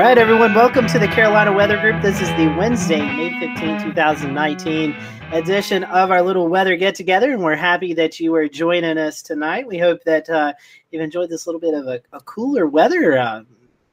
All right, everyone, welcome to the Carolina Weather Group. This is the Wednesday, May 15, 2019 edition of our little weather get together, and we're happy that you are joining us tonight. We hope that uh, you've enjoyed this little bit of a, a cooler weather. Uh,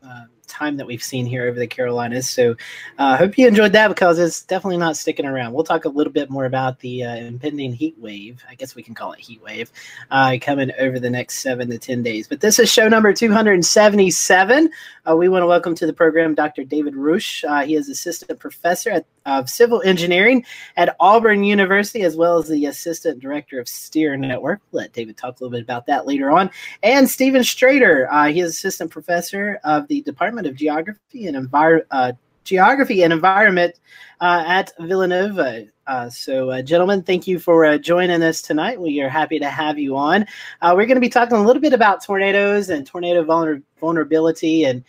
uh, time that we've seen here over the Carolinas. So I uh, hope you enjoyed that because it's definitely not sticking around. We'll talk a little bit more about the uh, impending heat wave. I guess we can call it heat wave uh, coming over the next seven to 10 days. But this is show number 277. Uh, we want to welcome to the program Dr. David Roueche. Uh, he is assistant professor at, of civil engineering at Auburn University, as well as the assistant director of STEER Network. We'll let David talk a little bit about that later on. And Stephen Strader, uh, he is assistant professor of the Department of Geography and uh, Geography and Environment uh, at Villanova. Uh, so, uh, gentlemen, thank you for uh, joining us tonight. We are happy to have you on. Uh, we're going to be talking a little bit about tornadoes and tornado vulner- vulnerability and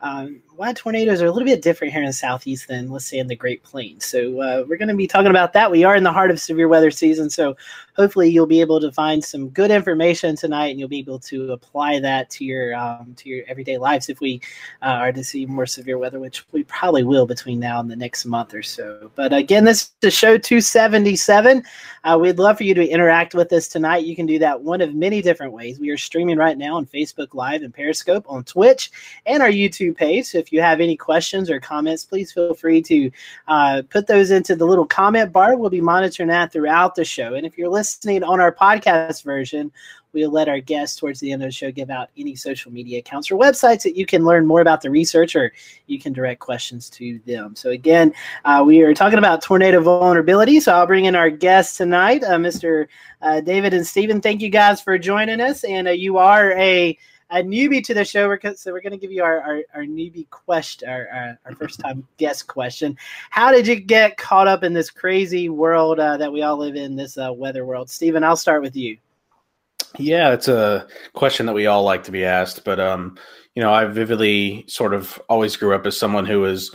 um, why tornadoes are a little bit different here in the southeast than let's say in the Great Plains. So uh, we're going to be talking about that. We are in the heart of severe weather season, so hopefully you'll be able to find some good information tonight, and you'll be able to apply that to your um, to your everyday lives if we uh, are to see more severe weather, which we probably will between now and the next month or so. But again, this is show 277. Uh, we'd love for you to interact with us tonight. You can do that one of many different ways. We are streaming right now on Facebook Live and Periscope, on Twitch, and our YouTube page. So if you have any questions or comments, please feel free to uh, put those into the little comment bar. We'll be monitoring that throughout the show. And if you're listening on our podcast version, we'll let our guests towards the end of the show give out any social media accounts or websites that you can learn more about the research or you can direct questions to them. So, again, uh, we are talking about tornado vulnerability. So, I'll bring in our guests tonight, uh, Mr. Uh, David and Stephen. Thank you guys for joining us. And uh, you are a a newbie to the show. So we're going to give you our, our, our newbie question, our, our, our, first time guest question. How did you get caught up in this crazy world uh, that we all live in, this uh, weather world? Stephen, I'll start with you. Yeah, it's a question that we all like to be asked, but um, you know, I vividly sort of always grew up as someone who was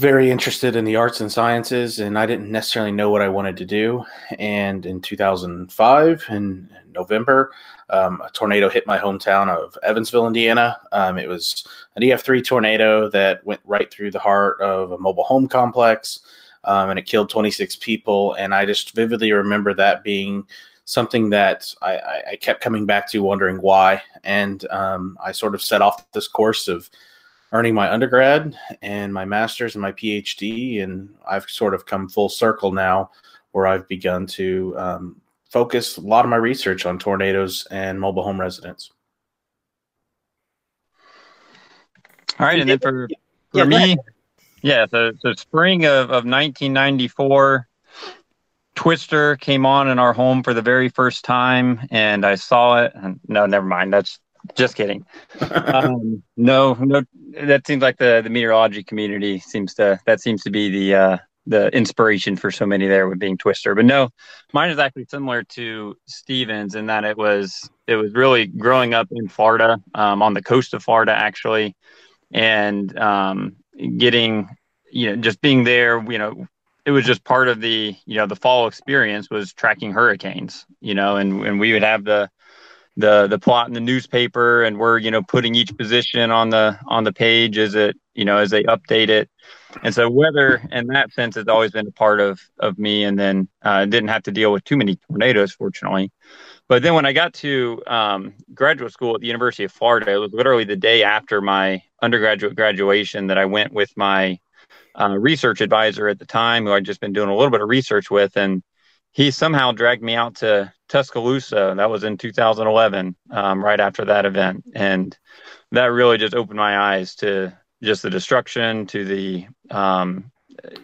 very interested in the arts and sciences, and I didn't necessarily know what I wanted to do. And in 2005, in November, um, a tornado hit my hometown of Evansville, Indiana. Um, it was an EF3 tornado that went right through the heart of a mobile home complex, um, and it killed 26 people. And I just vividly remember that being something that I, I kept coming back to, wondering why. And um, I sort of set off this course of earning my undergrad and my master's and my PhD, and I've sort of come full circle now, where I've begun to um, focus a lot of my research on tornadoes and mobile home residents. All right, and then for for yeah, me, yeah, so so spring of, of 1994, Twister came on in our home for the very first time, and I saw it. And no, never mind. That's just kidding. um, no, no, that seems like the the meteorology community seems to that seems to be the uh, the inspiration for so many there with being Twister. But no, mine is actually similar to Stevens in that it was it was really growing up in Florida, um, on the coast of Florida actually, and um, getting you know just being there, you know, it was just part of the you know the fall experience was tracking hurricanes you know and and we would have the the the plot in the newspaper and we're you know putting each position on the on the page as it you know as they update it and so weather in that sense has always been a part of of me and then uh, didn't have to deal with too many tornadoes fortunately but then when i got to um, graduate school at the university of florida it was literally the day after my undergraduate graduation that i went with my uh, research advisor at the time who I'd just been doing a little bit of research with. And he somehow dragged me out to Tuscaloosa. That was in 2011, um, right after that event. And that really just opened my eyes to just the destruction, to the, um,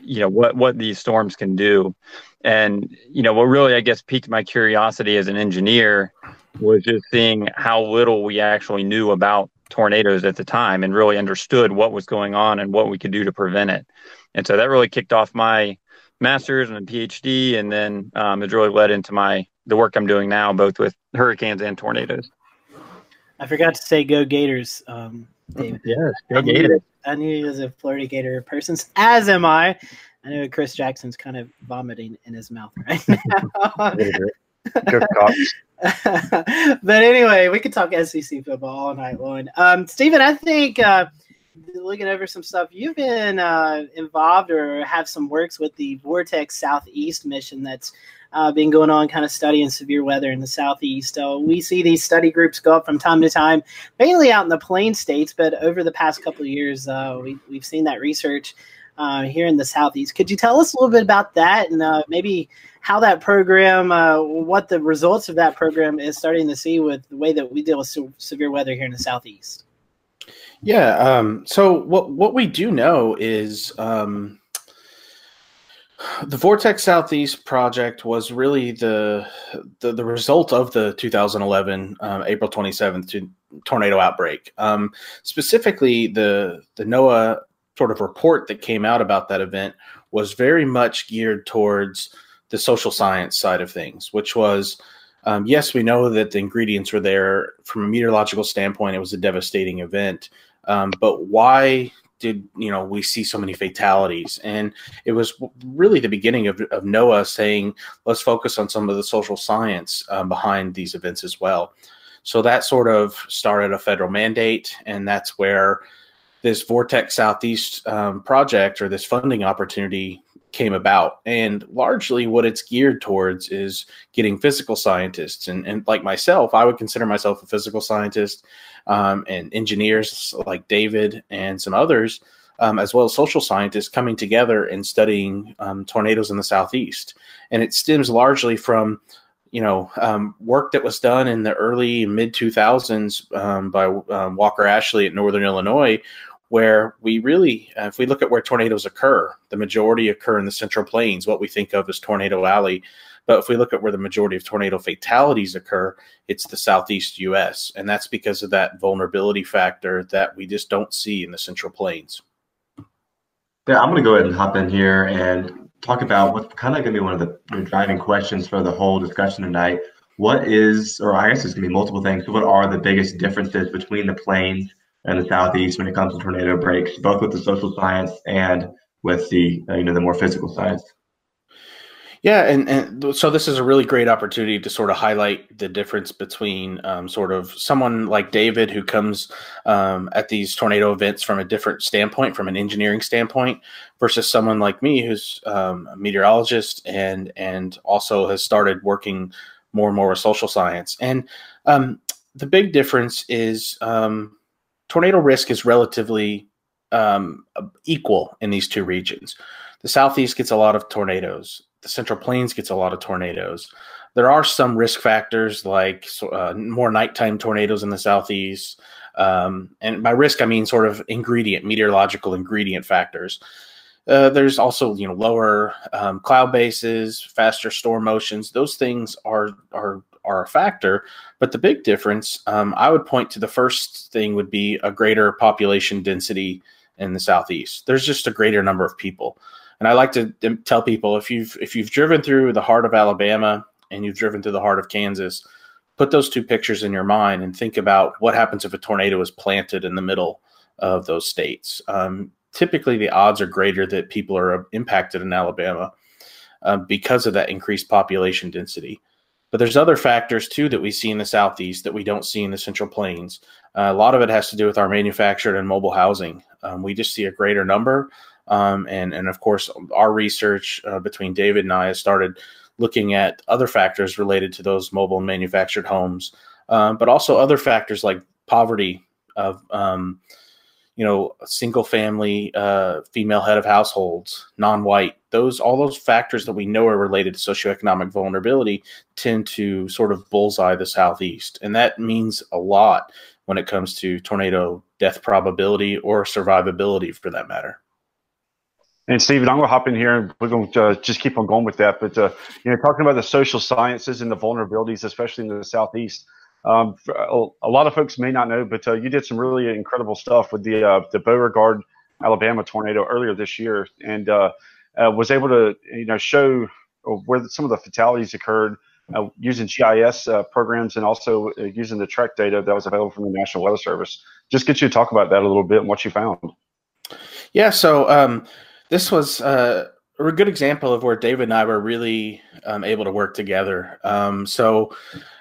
you know, what, what these storms can do. And, you know, what really, I guess, piqued my curiosity as an engineer was just seeing how little we actually knew about tornadoes at the time and really understood what was going on and what we could do to prevent it. And so that really kicked off my master's and PhD, and then um, it's really led into my the work I'm doing now, both with hurricanes and tornadoes. I forgot to say, go Gators, um, David. Yes, I Gators. I knew he was a Florida Gator person, as am I. I know Chris Jackson's kind of vomiting in his mouth right now. but anyway, we could talk SEC football all night long. Um, Stephen, I think uh, looking over some stuff. You've been uh, involved or have some works with the Vortex Southeast mission that's uh, been going on, kind of studying severe weather in the southeast. Uh, we see these study groups go up from time to time, mainly out in the plain states, but over the past couple of years, uh, we, we've seen that research uh, here in the southeast. Could you tell us a little bit about that and uh, maybe how that program, uh, what the results of that program is starting to see with the way that we deal with se- severe weather here in the southeast? Yeah. Um, so what what we do know is um, the Vortex Southeast project was really the the, the result of the 2011 um, April 27th tornado outbreak. Um, specifically, the the NOAA sort of report that came out about that event was very much geared towards the social science side of things, which was um, yes, we know that the ingredients were there from a meteorological standpoint. It was a devastating event, um, but why did you know we see so many fatalities. And it was really the beginning of, of saying let's focus on some of the social science um, behind these events as well. So that sort of started a federal mandate and that's where this vortex southeast um, project or this funding opportunity came about. And largely what it's geared towards is getting physical scientists. And, and like myself i would consider myself a physical scientist um, and engineers like David and some others, um, as well as social scientists coming together and studying um, tornadoes in the southeast. And it stems largely from you know um, work that was done in the early mid 2000s um, by um, Walker Ashley at Northern Illinois, where we really, uh, if we look at where tornadoes occur, the majority occur in the Central Plains, what we think of as Tornado Alley. But if we look at where the majority of tornado fatalities occur, it's the southeast U.S., and that's because of that vulnerability factor that we just don't see in the Central Plains. Yeah, I'm going to go ahead and hop in here and talk about what's kind of going to be one of the driving questions for the whole discussion tonight. What is, or I guess it's going to be multiple things. What are the biggest differences between the plains and the southeast when it comes to tornado breaks, both with the social science and with the uh, you know the more physical science? Yeah, and, and so this is a really great opportunity to sort of highlight the difference between um, sort of someone like David who comes um, at these tornado events from a different standpoint, from an engineering standpoint, versus someone like me who's um, a meteorologist and and also has started working more and more with social science. And um, the big difference is um, tornado risk is relatively um, equal in these two regions. The southeast gets a lot of tornadoes the Central Plains gets a lot of tornadoes. There are some risk factors like uh, more nighttime tornadoes in the southeast. Um, and by risk, I mean sort of ingredient, meteorological ingredient factors. Uh, there's also you know lower um, cloud bases, faster storm motions. Those things are are are a factor. But the big difference, um, I would point to the first thing would be a greater population density in the southeast. There's just a greater number of people. And I like to tell people if you've if you've driven through the heart of Alabama and you've driven through the heart of Kansas, put those two pictures in your mind and think about what happens if a tornado is planted in the middle of those states. Um, typically, the odds are greater that people are impacted in Alabama uh, because of that increased population density. But there's other factors too that we see in the southeast that we don't see in the central plains. Uh, a lot of it has to do with our manufactured and mobile housing. Um, we just see a greater number um, and and of course, our research uh, between David and I has started looking at other factors related to those mobile manufactured homes, um, but also other factors like poverty of um, you know single family uh, female head of households, non-white. Those all those factors that we know are related to socioeconomic vulnerability tend to sort of bullseye the southeast, and that means a lot when it comes to tornado death probability or survivability, for that matter. And Stephen, I'm going to hop in here and we're going to uh, just keep on going with that. But, uh, you know, talking about the social sciences and the vulnerabilities, especially in the Southeast, um, a lot of folks may not know, but uh, you did some really incredible stuff with the, uh, the Beauregard, Alabama tornado earlier this year and uh, uh, was able to, you know, show where some of the fatalities occurred using GIS programs and also using the TREC data that was available from the National Weather Service. Just get you to talk about that a little bit and what you found. Yeah, so um, this was uh, a good example of where David and I were really um, able to work together. Um, so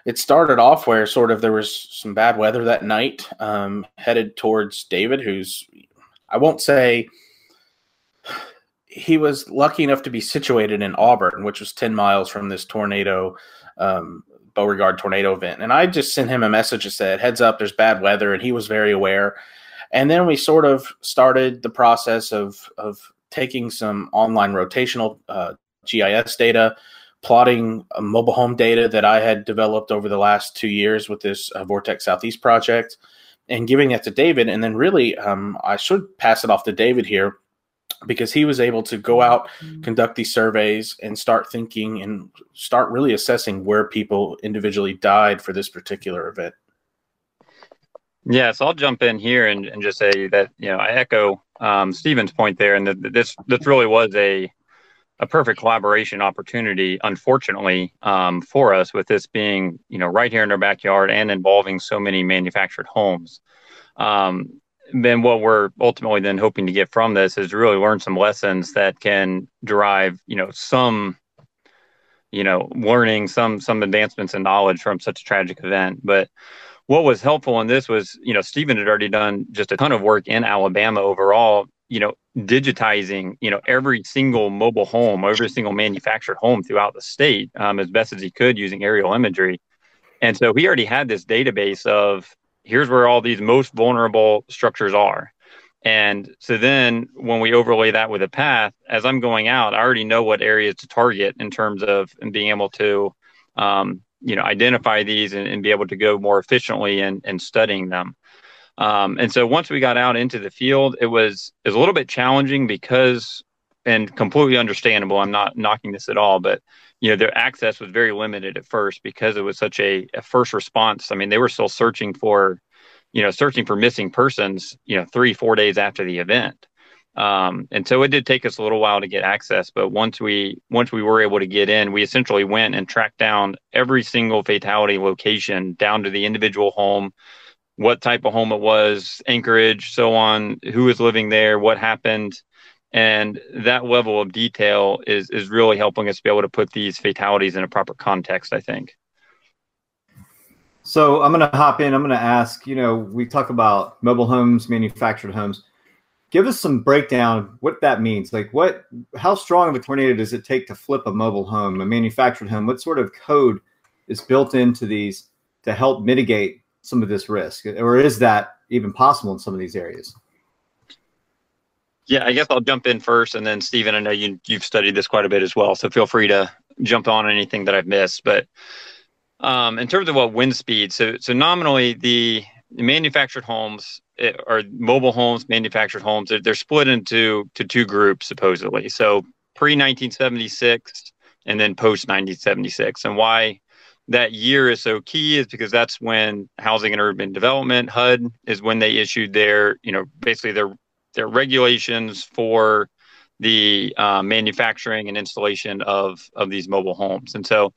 it started off where sort of there was some bad weather that night, um, headed towards David, who's I won't say he was lucky enough to be situated in Auburn, which was 10 miles from this tornado, um, Beauregard tornado event. And I just sent him a message that said, heads up, there's bad weather. And he was very aware. And then we sort of started the process of, of taking some online rotational uh, GIS data, plotting mobile home data that I had developed over the last two years with this uh, Vortex Southeast project, and giving that to David. And then, really, um, I should pass it off to David here because he was able to go out, mm-hmm. conduct these surveys, and start thinking and start really assessing where people individually died for this particular event. Yeah, so I'll jump in here and, and just say that you know I echo um, Stephen's point there, and that this this really was a a perfect collaboration opportunity, unfortunately, um, for us with this being, you know, right here in our backyard and involving so many manufactured homes. Um, then what we're ultimately then hoping to get from this is really learn some lessons that can derive, you know, some, you know, learning some some advancements in knowledge from such a tragic event. But what was helpful in this was, you know, Stephen had already done just a ton of work in Alabama overall you know, digitizing, you know, every single mobile home, every single manufactured home throughout the state um, as best as he could using aerial imagery. And so he already had this database of here's where all these most vulnerable structures are. And so then when we overlay that with a path, as I'm going out, I already know what areas to target in terms of and being able to, um, you know, identify these and, and, be able to go more efficiently in, in studying them. Um, and so once we got out into the field, it was it was a little bit challenging because, and completely understandable. I'm not knocking this at all, but you know their access was very limited at first because it was such a, a first response. I mean, they were still searching for, you know, searching for missing persons. You know, three four days after the event. Um, and so it did take us a little while to get access, but once we once we were able to get in, we essentially went and tracked down every single fatality location down to the individual home, what type of home it was, Anchorage, so on, who was living there, what happened. And that level of detail is, is really helping us be able to put these fatalities in a proper context, I think. So I'm going to hop in. I'm going to ask, you know, we talk about mobile homes, manufactured homes. Give us some breakdown what that means. Like what, how strong of a tornado does it take to flip a mobile home, a manufactured home? What sort of code is built into these to help mitigate some of this risk, or is that even possible in some of these areas? Yeah, I guess I'll jump in first, and then Stephen, I know you you've studied this quite a bit as well, so feel free to jump on anything that I've missed. But um, in terms of what wind speed, so so nominally the manufactured homes eh, or mobile homes, manufactured homes, they're, they're split into to two groups supposedly. So pre 1976 and then post 1976, and why that year is so key is because that's when housing and urban development HUD is when they issued their you know basically their their regulations for the uh, manufacturing and installation of of these mobile homes and so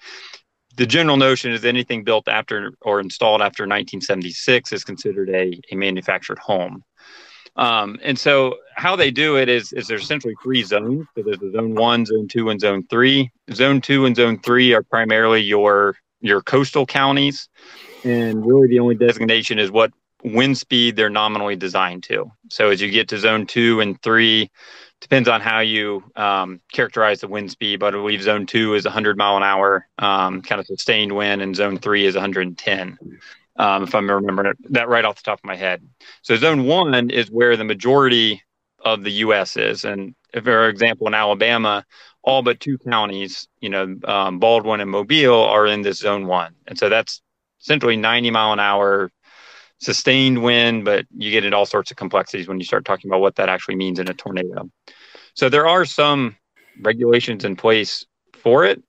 the general notion is anything built after or installed after 1976 is considered a, a manufactured home um, and so how they do it is, is there's essentially three zones. So there's the zone one, zone two, and zone three. Zone two and zone three are primarily your your coastal counties, and really the only designation is what wind speed they're nominally designed to. So as you get to zone two and three, depends on how you um, characterize the wind speed, but I believe zone two is 100 mile an hour um, kind of sustained wind, and zone three is 110. Um, if I'm remembering that right off the top of my head. So zone one is where the majority of the U.S. is, and for example, in Alabama, all but two counties, you know, um, Baldwin and Mobile, are in this zone one. And so that's essentially 90 mile an hour sustained wind, but you get into all sorts of complexities when you start talking about what that actually means in a tornado. So there are some regulations in place for it.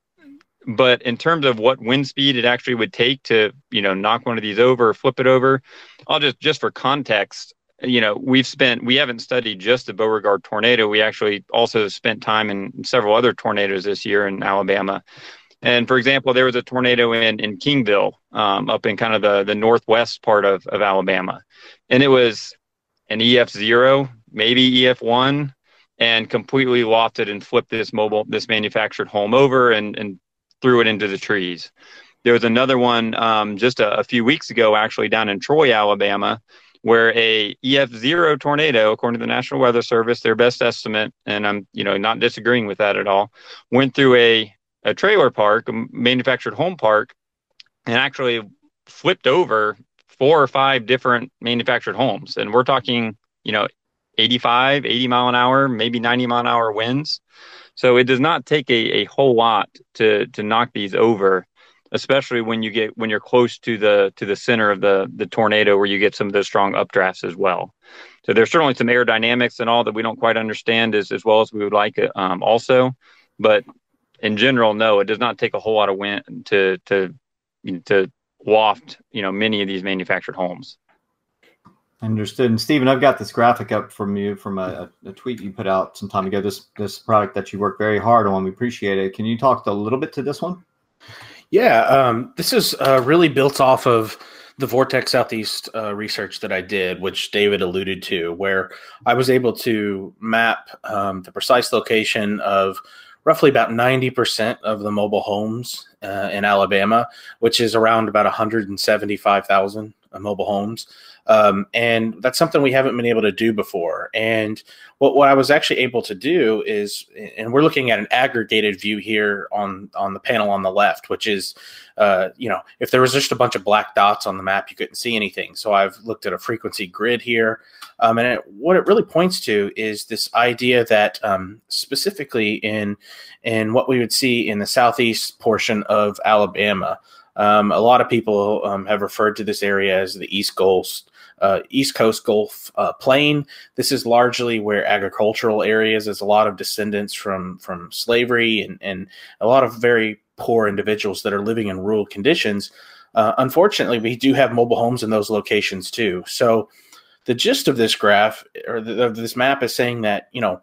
But in terms of what wind speed it actually would take to, you know, knock one of these over, flip it over, I'll just just for context, you know, we've spent, we haven't studied just the Beauregard tornado. We actually also spent time in several other tornadoes this year in Alabama. And for example, there was a tornado in, in Kingville, um, up in kind of the, the northwest part of, of Alabama. And it was an EF0, maybe EF1, and completely lofted and flipped this mobile, this manufactured home over and, and threw it into the trees. There was another one um, just a, a few weeks ago, actually down in Troy, Alabama, where a EF0 tornado, according to the National Weather Service, their best estimate, and I'm you know not disagreeing with that at all, went through a a trailer park, a manufactured home park, and actually flipped over four or five different manufactured homes. And we're talking, you know, 85, 80 mile an hour, maybe 90 mile an hour winds. So it does not take a, a whole lot to to knock these over, especially when you get when you're close to the to the center of the the tornado where you get some of those strong updrafts as well. So there's certainly some aerodynamics and all that we don't quite understand as as well as we would like it um, also, but in general, no, it does not take a whole lot of wind to to to waft you know many of these manufactured homes. Understood. And Stephen, I've got this graphic up from you from a, a, tweet you put out some time ago. This this product that you worked very hard on. We appreciate it. Can you talk a little bit to this one? Yeah, um, this is uh, really built off of the Vortex Southeast uh, research that I did, which David alluded to, where I was able to map um, the precise location of roughly about 90% of the mobile homes uh, in Alabama, which is around about 175,000 mobile homes. Um, and that's something we haven't been able to do before. And what, what I was actually able to do is, and we're looking at an aggregated view here on on the panel on the left, which is, uh, you know, if there was just a bunch of black dots on the map, you couldn't see anything. So I've looked at a frequency grid here, um, and it, what it really points to is this idea that um, specifically in in what we would see in the southeast portion of Alabama. Um, a lot of people um, have referred to this area as the East Gulf uh, East Coast Gulf uh, Plain. This is largely where agricultural areas. There's a lot of descendants from from slavery and and a lot of very poor individuals that are living in rural conditions. Uh, unfortunately, we do have mobile homes in those locations too. So the gist of this graph or the, of this map is saying that you know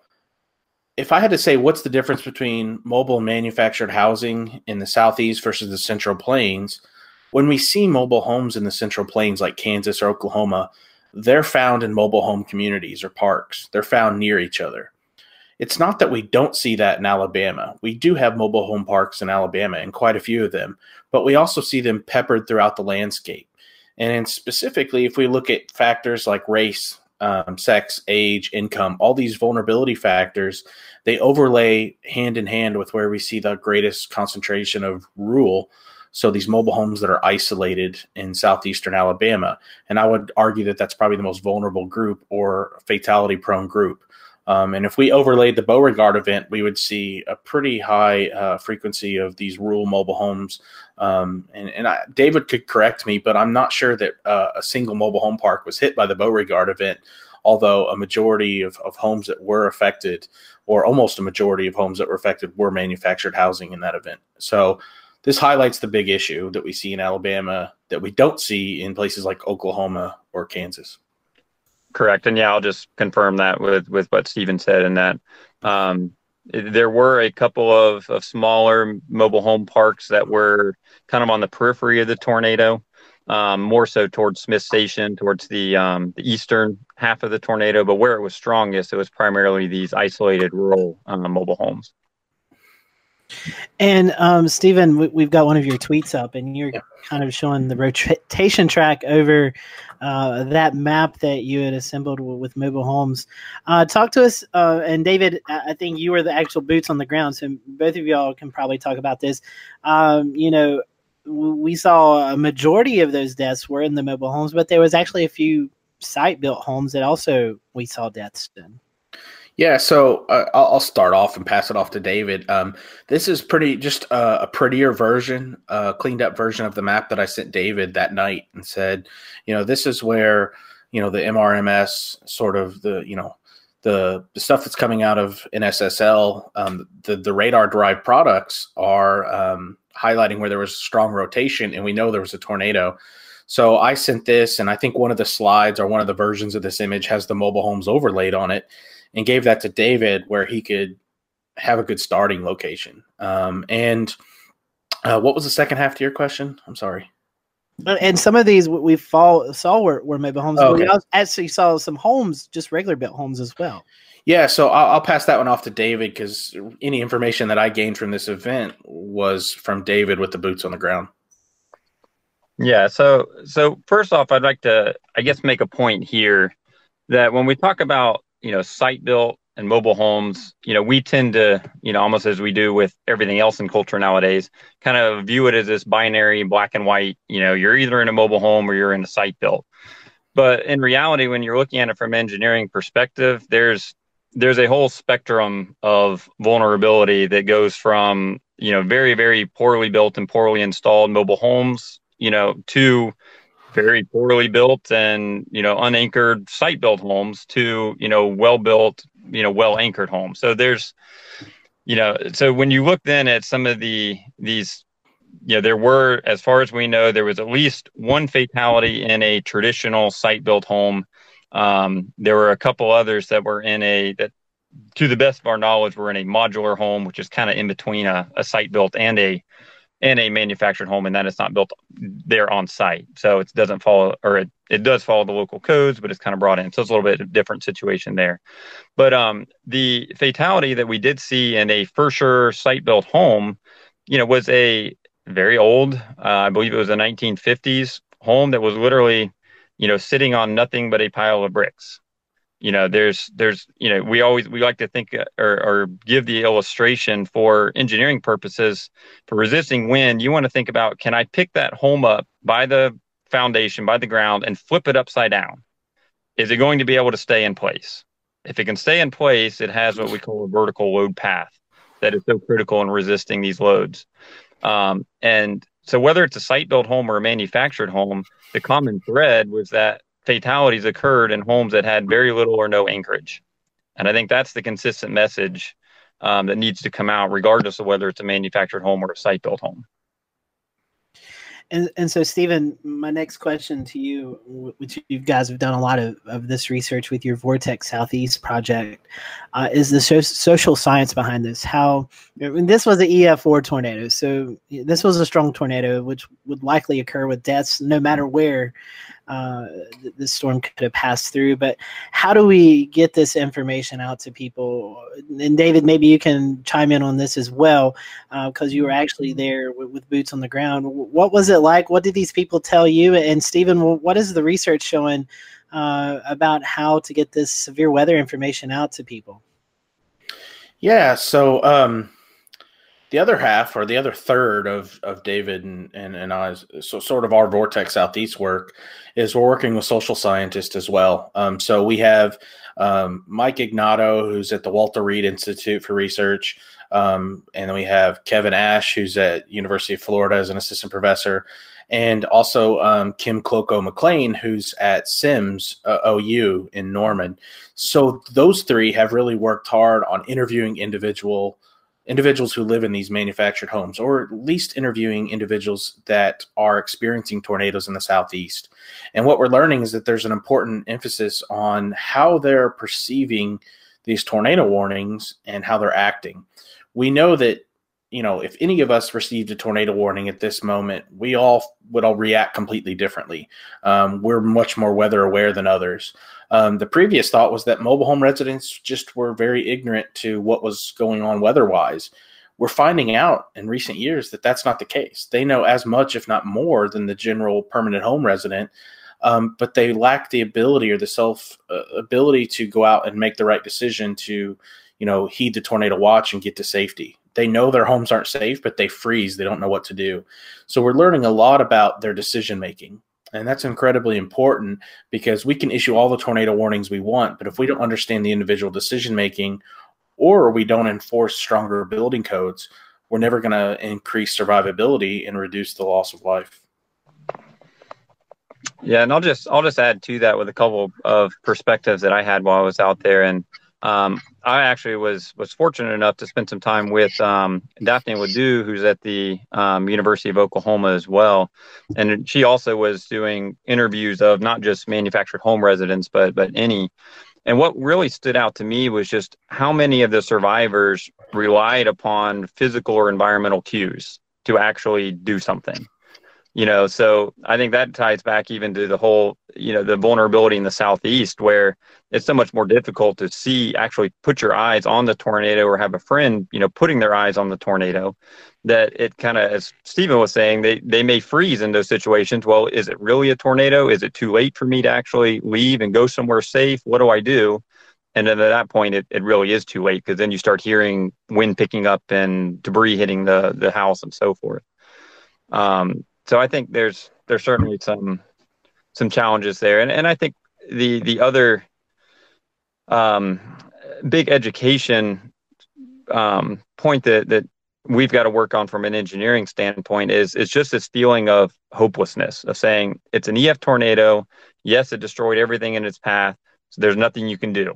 if I had to say what's the difference between mobile manufactured housing in the southeast versus the central plains when we see mobile homes in the central plains like Kansas or Oklahoma, they're found in mobile home communities or parks. They're found near each other. It's not that we don't see that in Alabama. We do have mobile home parks in Alabama and quite a few of them, but we also see them peppered throughout the landscape. And specifically, if we look at factors like race, um, sex, age, income, all these vulnerability factors, they overlay hand in hand with where we see the greatest concentration of rural so these mobile homes that are isolated in southeastern Alabama, and I would argue that that's probably the most vulnerable group or fatality prone group. Um, and if we overlaid the Beauregard event, we would see a pretty high uh, frequency of these rural mobile homes. Um, and, and I, David could correct me, but I'm not sure that uh, a single mobile home park was hit by the Beauregard event, although a majority of, of homes that were affected, or almost a majority of homes that were affected, were manufactured housing in that event. So this highlights the big issue that we see in Alabama that we don't see in places like Oklahoma or Kansas. Correct, and yeah, I'll just confirm that with with what Stephen said, and that um, there were a couple of, of smaller mobile home parks that were kind of on the periphery of the tornado, um, more so towards Smith Station, towards the um, the eastern half of the tornado. But where it was strongest, it was primarily these isolated rural um, mobile homes. And um, Stephen, we, have got one of your tweets up, and you're yeah. kind of showing the rotation track over uh, that map that you had assembled with mobile homes. Uh, talk to us, uh, and David. I think you were the actual boots on the ground, so both of y'all can probably talk about this. Um, you know, we saw a majority of those deaths were in the mobile homes, but there was actually a few site built homes that also we saw deaths in. Yeah, so uh, I'll start off and pass it off to David. Um, this is pretty just uh, a prettier version, a uh, cleaned up version of the map that I sent David that night and said, you know, this is where you know the MRMS sort of the you know the, the stuff that's coming out of NSSL, um, the the radar derived products are um, highlighting where there was strong rotation, and we know there was a tornado. So I sent this, and I think one of the slides or one of the versions of this image has the mobile homes overlaid on it and gave that to David where he could have a good starting location. Um, and uh, what was the second half to your question? I'm sorry. Uh, and some of these we fall, saw were, were mobile homes. Oh, okay. We actually saw some homes, just regular built homes as well. Yeah, so I'll, I'll pass that one off to David because any information that I gained from this event was from David with the boots on the ground. Yeah. So, so first off, I'd like to, I guess, make a point here that when we talk about, you know, site built and mobile homes, you know, we tend to, you know, almost as we do with everything else in culture nowadays, kind of view it as this binary black and white. You know, you're either in a mobile home or you're in a site built. But in reality, when you're looking at it from engineering perspective, there's there's a whole spectrum of vulnerability that goes from you know very very poorly built and poorly installed mobile homes you know to very poorly built and you know unanchored site built homes to you know well built you know well anchored homes. So there's you know so when you look then at some of the these you know there were as far as we know there was at least one fatality in a traditional site built home. Um, there were a couple others that were in a that to the best of our knowledge were in a modular home which is kind of in between a, a site built and a and a manufactured home and that is not built there on site. So it doesn't follow or it, it does follow the local codes but it's kind of brought in. So it's a little bit of different situation there. But um, the fatality that we did see in a for sure site built home you know was a very old uh, i believe it was a 1950s home that was literally you know sitting on nothing but a pile of bricks you know there's there's you know we always we like to think uh, or, or give the illustration for engineering purposes for resisting wind. You want to think about can i pick that home up by the foundation by the ground and flip it upside down? Is it going to be able to stay in place? If it can stay in place it has what we call a vertical load path that is so critical in resisting these loads. Um, and so whether it's a site built home or a manufactured home the common thread was that fatalities occurred in homes that had very little or no anchorage. And I think that's the consistent message um, that needs to come out, regardless of whether it's a manufactured home or a site built home. And, and so, Stephen, my next question to you, which you guys have done a lot of, of this research with your Vortex Southeast project, uh, is the so- social science behind this. How this was an EF4 tornado, so this was a strong tornado, which would likely occur with deaths no matter where uh, the storm could have passed through. But how do we get this information out to people? And David, maybe you can chime in on this as well, because uh, you were actually there with, with, boots on the ground. What was it like? What did these people tell you? And Stephen, what is the research showing uh, about how to get this severe weather information out to people? Yeah, so um, the other half or the other third of of David and and, and I, so sort of our Vortex Southeast work is we're working with social scientists as well. Um, so we have um, Mike Ignato, who's at the Walter Reed Institute for Research, um, and then we have Kevin Ash, who's at University of Florida as an assistant professor, and also um, Kim Klockow McLean, who's at CIMMS uh, OU in Norman. So those three have really worked hard on interviewing individual individuals who live in these manufactured homes, or at least interviewing individuals that are experiencing tornadoes in the southeast. And what we're learning is that there's an important emphasis on how they're perceiving these tornado warnings and how they're acting. We know that you know, if any of us received a tornado warning at this moment, we all would all react completely differently. Um, we're much more weather aware than others. Um, the previous thought was that mobile home residents just were very ignorant to what was going on weather wise. We're finding out in recent years that that's not the case. They know as much, if not more, than the general permanent home resident, um, but they lack the ability or the self uh, ability to go out and make the right decision to, you know, heed the tornado watch and get to safety they know their homes aren't safe, but they freeze. They don't know what to do. So we're learning a lot about their decision making. And that's incredibly important because we can issue all the tornado warnings we want, but if we don't understand the individual decision making or we don't enforce stronger building codes, we're never going to increase survivability and reduce the loss of life. Yeah, and I'll just I'll just add to that with a couple of perspectives that I had while I was out there and um, I actually was was fortunate enough to spend some time with um, Daphne LaDue, who's at the um, University of Oklahoma as well, and she also was doing interviews of not just manufactured home residents, but but any. And what really stood out to me was just how many of the survivors relied upon physical or environmental cues to actually do something you know so i think that ties back even to the whole you know the vulnerability in the southeast where it's so much more difficult to see actually put your eyes on the tornado or have a friend you know putting their eyes on the tornado that it kind of as stephen was saying they they may freeze in those situations. Well is it really a tornado? Is it too late for me to actually leave and go somewhere safe? What do i do? And then at that point it, it really is too late because then you start hearing wind picking up and debris hitting the the house and so forth. Um, so I think there's there's certainly some some challenges there, and and I think the the other um, big education um, point that that we've got to work on from an engineering standpoint is is just this feeling of hopelessness of saying it's an EF tornado. Yes, it destroyed everything in its path. So there's nothing you can do,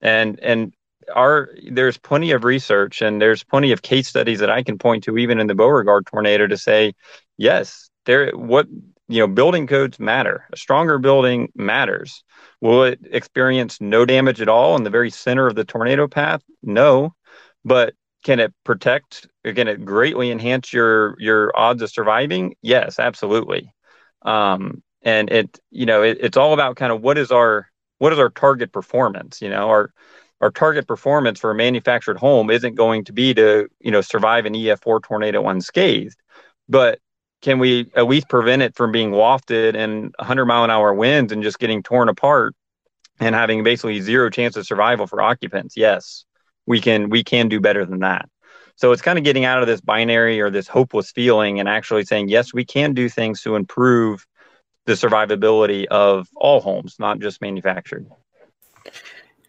and and our there's plenty of research and there's plenty of case studies that I can point to even in the Beauregard tornado to say yes there what you know building codes matter. A stronger building matters. Will it experience no damage at all in the very center of the tornado path? No. But can it protect can it greatly enhance your your odds of surviving? Yes absolutely. Um, and it you know it, it's all about kind of what is our what is our target performance? You know our our target performance for a manufactured home isn't going to be to you know survive an EF4 tornado unscathed, but can we at least prevent it from being wafted in 100 mile an hour winds and just getting torn apart and having basically zero chance of survival for occupants? Yes, we can we can do better than that. So it's kind of getting out of this binary or this hopeless feeling and actually saying yes, we can do things to improve the survivability of all homes, not just manufactured.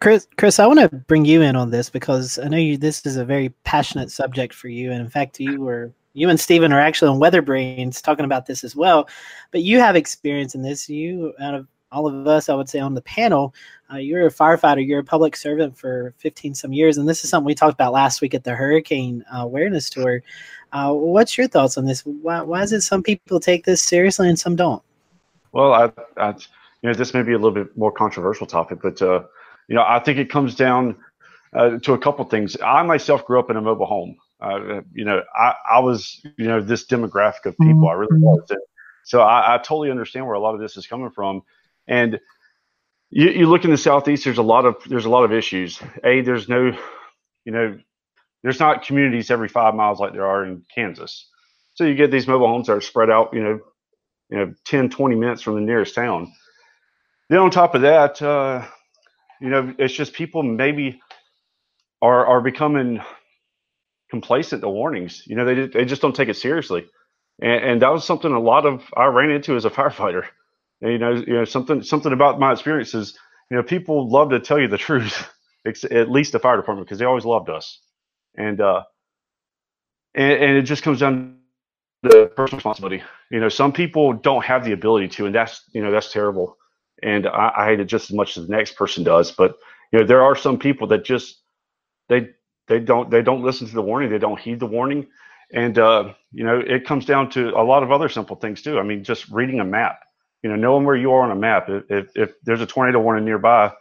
Chris, Chris, I want to bring you in on this because I know you. This is a very passionate subject for you, and in fact, you were you and Stephen are actually on Weather Brains talking about this as well. But you have experience in this. You, out of all of us, I would say on the panel, uh, you're a firefighter. You're a public servant for 15 some years, and this is something we talked about last week at the Hurricane uh, Awareness Tour. Uh, what's your thoughts on this? Why, why is it some people take this seriously and some don't? Well, I, I, you know, this may be a little bit more controversial topic, but uh, you know, I think it comes down uh, to a couple things. I myself grew up in a mobile home. Uh, you know, I, I was, you know, this demographic of people. I really was. And so I, I totally understand where a lot of this is coming from. And you, you look in the southeast, there's a lot of there's a lot of issues. A, there's no, you know, there's not communities every five miles like there are in Kansas. So you get these mobile homes that are spread out, you know, you know, 10, 20 minutes from the nearest town. Then on top of that, uh, you know, it's just people maybe are are becoming complacent to warnings. You know, they they just don't take it seriously, and, and that was something a lot of I ran into as a firefighter. And, you know, you know something something about my experiences. You know, people love to tell you the truth, at least the fire department, because they always loved us, and uh, and, and it just comes down to personal responsibility. You know, some people don't have the ability to, and that's you know that's terrible and I, I hate it just as much as the next person does. But you know, there are some people that just they they don't they don't listen to the warning, they don't heed the warning, and uh, you know, it comes down to a lot of other simple things too. I mean, just reading a map, you know, knowing where you are on a map. If if there's a tornado warning nearby,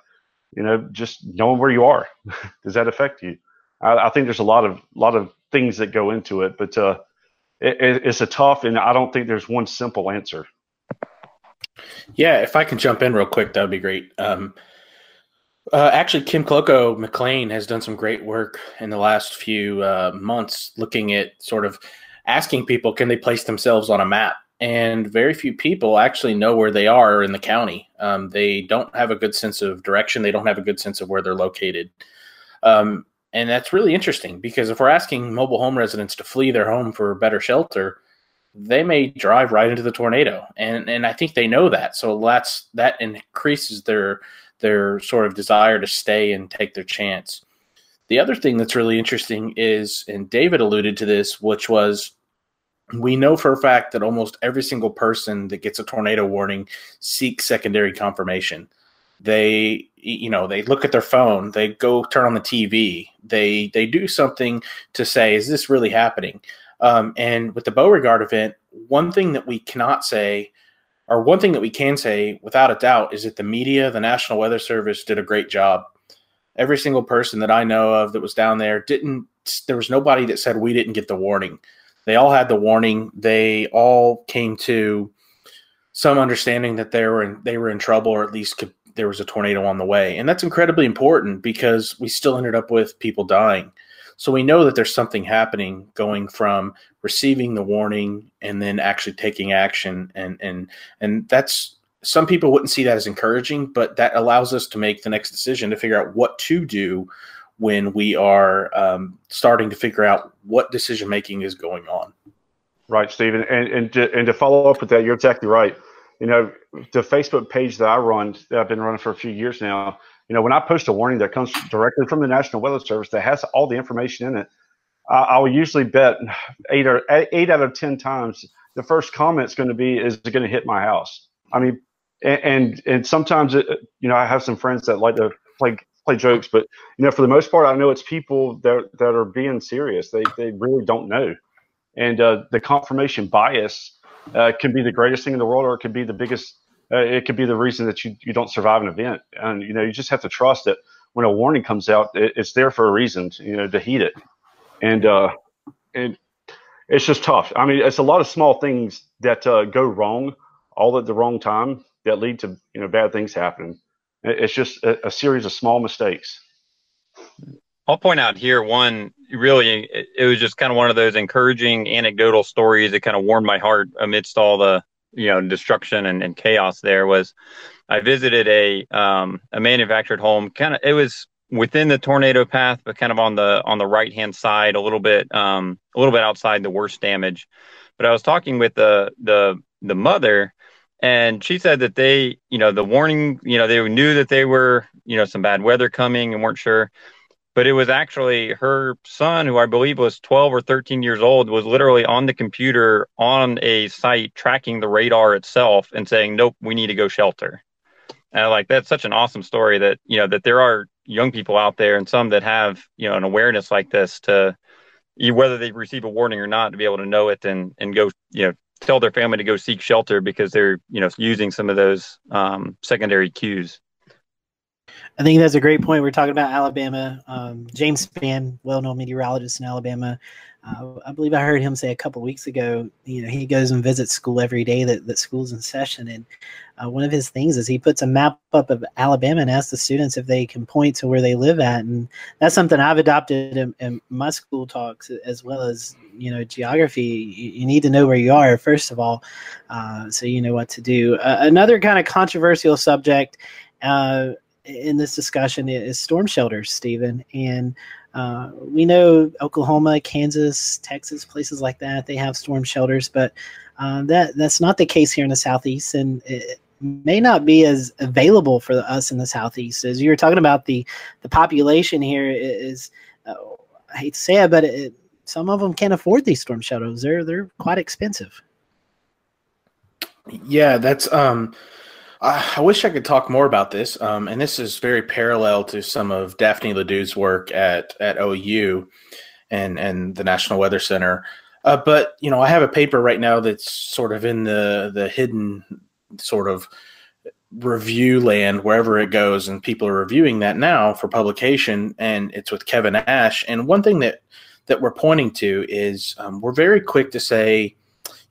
you know, just knowing where you are, does that affect you? I, I, think there's a lot of lot of things that go into it, but uh, it, it's a tough, and I don't think there's one simple answer. Yeah, if I can jump in real quick, that would be great. Um, uh, actually, Kim Klockow McLean has done some great work in the last few uh, months looking at sort of asking people can they place themselves on a map. And very few people actually know where they are in the county. Um, they don't have a good sense of direction. They don't have a good sense of where they're located. Um, and that's really interesting because if we're asking mobile home residents to flee their home for better shelter, they may drive right into the tornado, and and I think they know that. So that's that increases their their sort of desire to stay and take their chance. The other thing that's really interesting is, and David alluded to this, which was we know for a fact that almost every single person that gets a tornado warning seeks secondary confirmation. They, you know, they look at their phone, they go turn on the TV, they they do something to say, is this really happening? Um, and with the Beauregard event, one thing that we cannot say, or one thing that we can say without a doubt, is that the media, the National Weather Service, did a great job. Every single person that I know of that was down there didn't. There was nobody that said we didn't get the warning. They all had the warning. They all came to some understanding that they were in, they were in trouble, or at least could, there was a tornado on the way, and that's incredibly important because we still ended up with people dying. So we know that there's something happening going from receiving the warning and then actually taking action, and and and that's some people wouldn't see that as encouraging, but that allows us to make the next decision to figure out what to do when we are um, starting to figure out what decision making is going on. Right, Stephen, and and to, and to follow up with that, you're exactly right. You know, the Facebook page that I run, that I've been running for a few years now. You know, when I post a warning that comes directly from the National Weather Service that has all the information in it, I, I will usually bet eight or eight out of ten times the first comment is going to be, "Is it going to hit my house?" I mean, and and, and sometimes it, you know, I have some friends that like to play play jokes, but you know, for the most part, I know it's people that that are being serious. They they really don't know, and uh, the confirmation bias uh, can be the greatest thing in the world, or it can be the biggest. Uh, it could be the reason that you you don't survive an event, and you know, you just have to trust that when a warning comes out, it, it's there for a reason. To, you know, to heed it, and uh, and it's just tough. I mean, it's a lot of small things that uh, go wrong all at the wrong time that lead to you know bad things happening. It's just a, a series of small mistakes. I'll point out here one really it, it, was just kind of one of those encouraging anecdotal stories that kind of warmed my heart amidst all the you know destruction and, and chaos there was I visited a um, a manufactured home kind of it was within the tornado path but kind of on the on the right hand side a little bit um, a little bit outside the worst damage but I was talking with the the the mother and she said that they, you know, the warning, you know, they knew that they were, you know, some bad weather coming and weren't sure. But it was actually her son, who I believe was 12 or 13 years old, was literally on the computer on a site tracking the radar itself and saying, nope, we need to go shelter. And like, that's such an awesome story that, you know, that there are young people out there and some that have, you know, an awareness like this to, whether they receive a warning or not, to be able to know it and, and go, you know, tell their family to go seek shelter because they're you know using some of those um, secondary cues. I think that's a great point. We're talking about Alabama. Um, James Spann, well-known meteorologist in Alabama, uh, I believe I heard him say a couple weeks ago. You know, he goes and visits school every day that, that school's in session, and uh, one of his things is he puts a map up of Alabama and asks the students if they can point to where they live at, and that's something I've adopted in, in my school talks as well as you know geography. You, you, need to know where you are first of all, uh, so you know what to do. Another kind of controversial subject uh, in this discussion is storm shelters, Stephen, and uh, we know Oklahoma, Kansas, Texas, places like that, they have storm shelters, but uh, that that's not the case here in the southeast, and it may not be as available for us in the southeast. As you were talking about, the the population here is, uh, I hate to say it, but it, some of them can't afford these storm shelters. They're they're quite expensive. Yeah, that's um I wish I could talk more about this. Um, and this is very parallel to some of Daphne LaDue's work at, at OU and, and the National Weather Center. Uh, but, you know, I have a paper right now that's sort of in the, the hidden sort of review land wherever it goes. And people are reviewing that now for publication. And it's with Kevin Ash. And one thing that, that we're pointing to is um, we're very quick to say,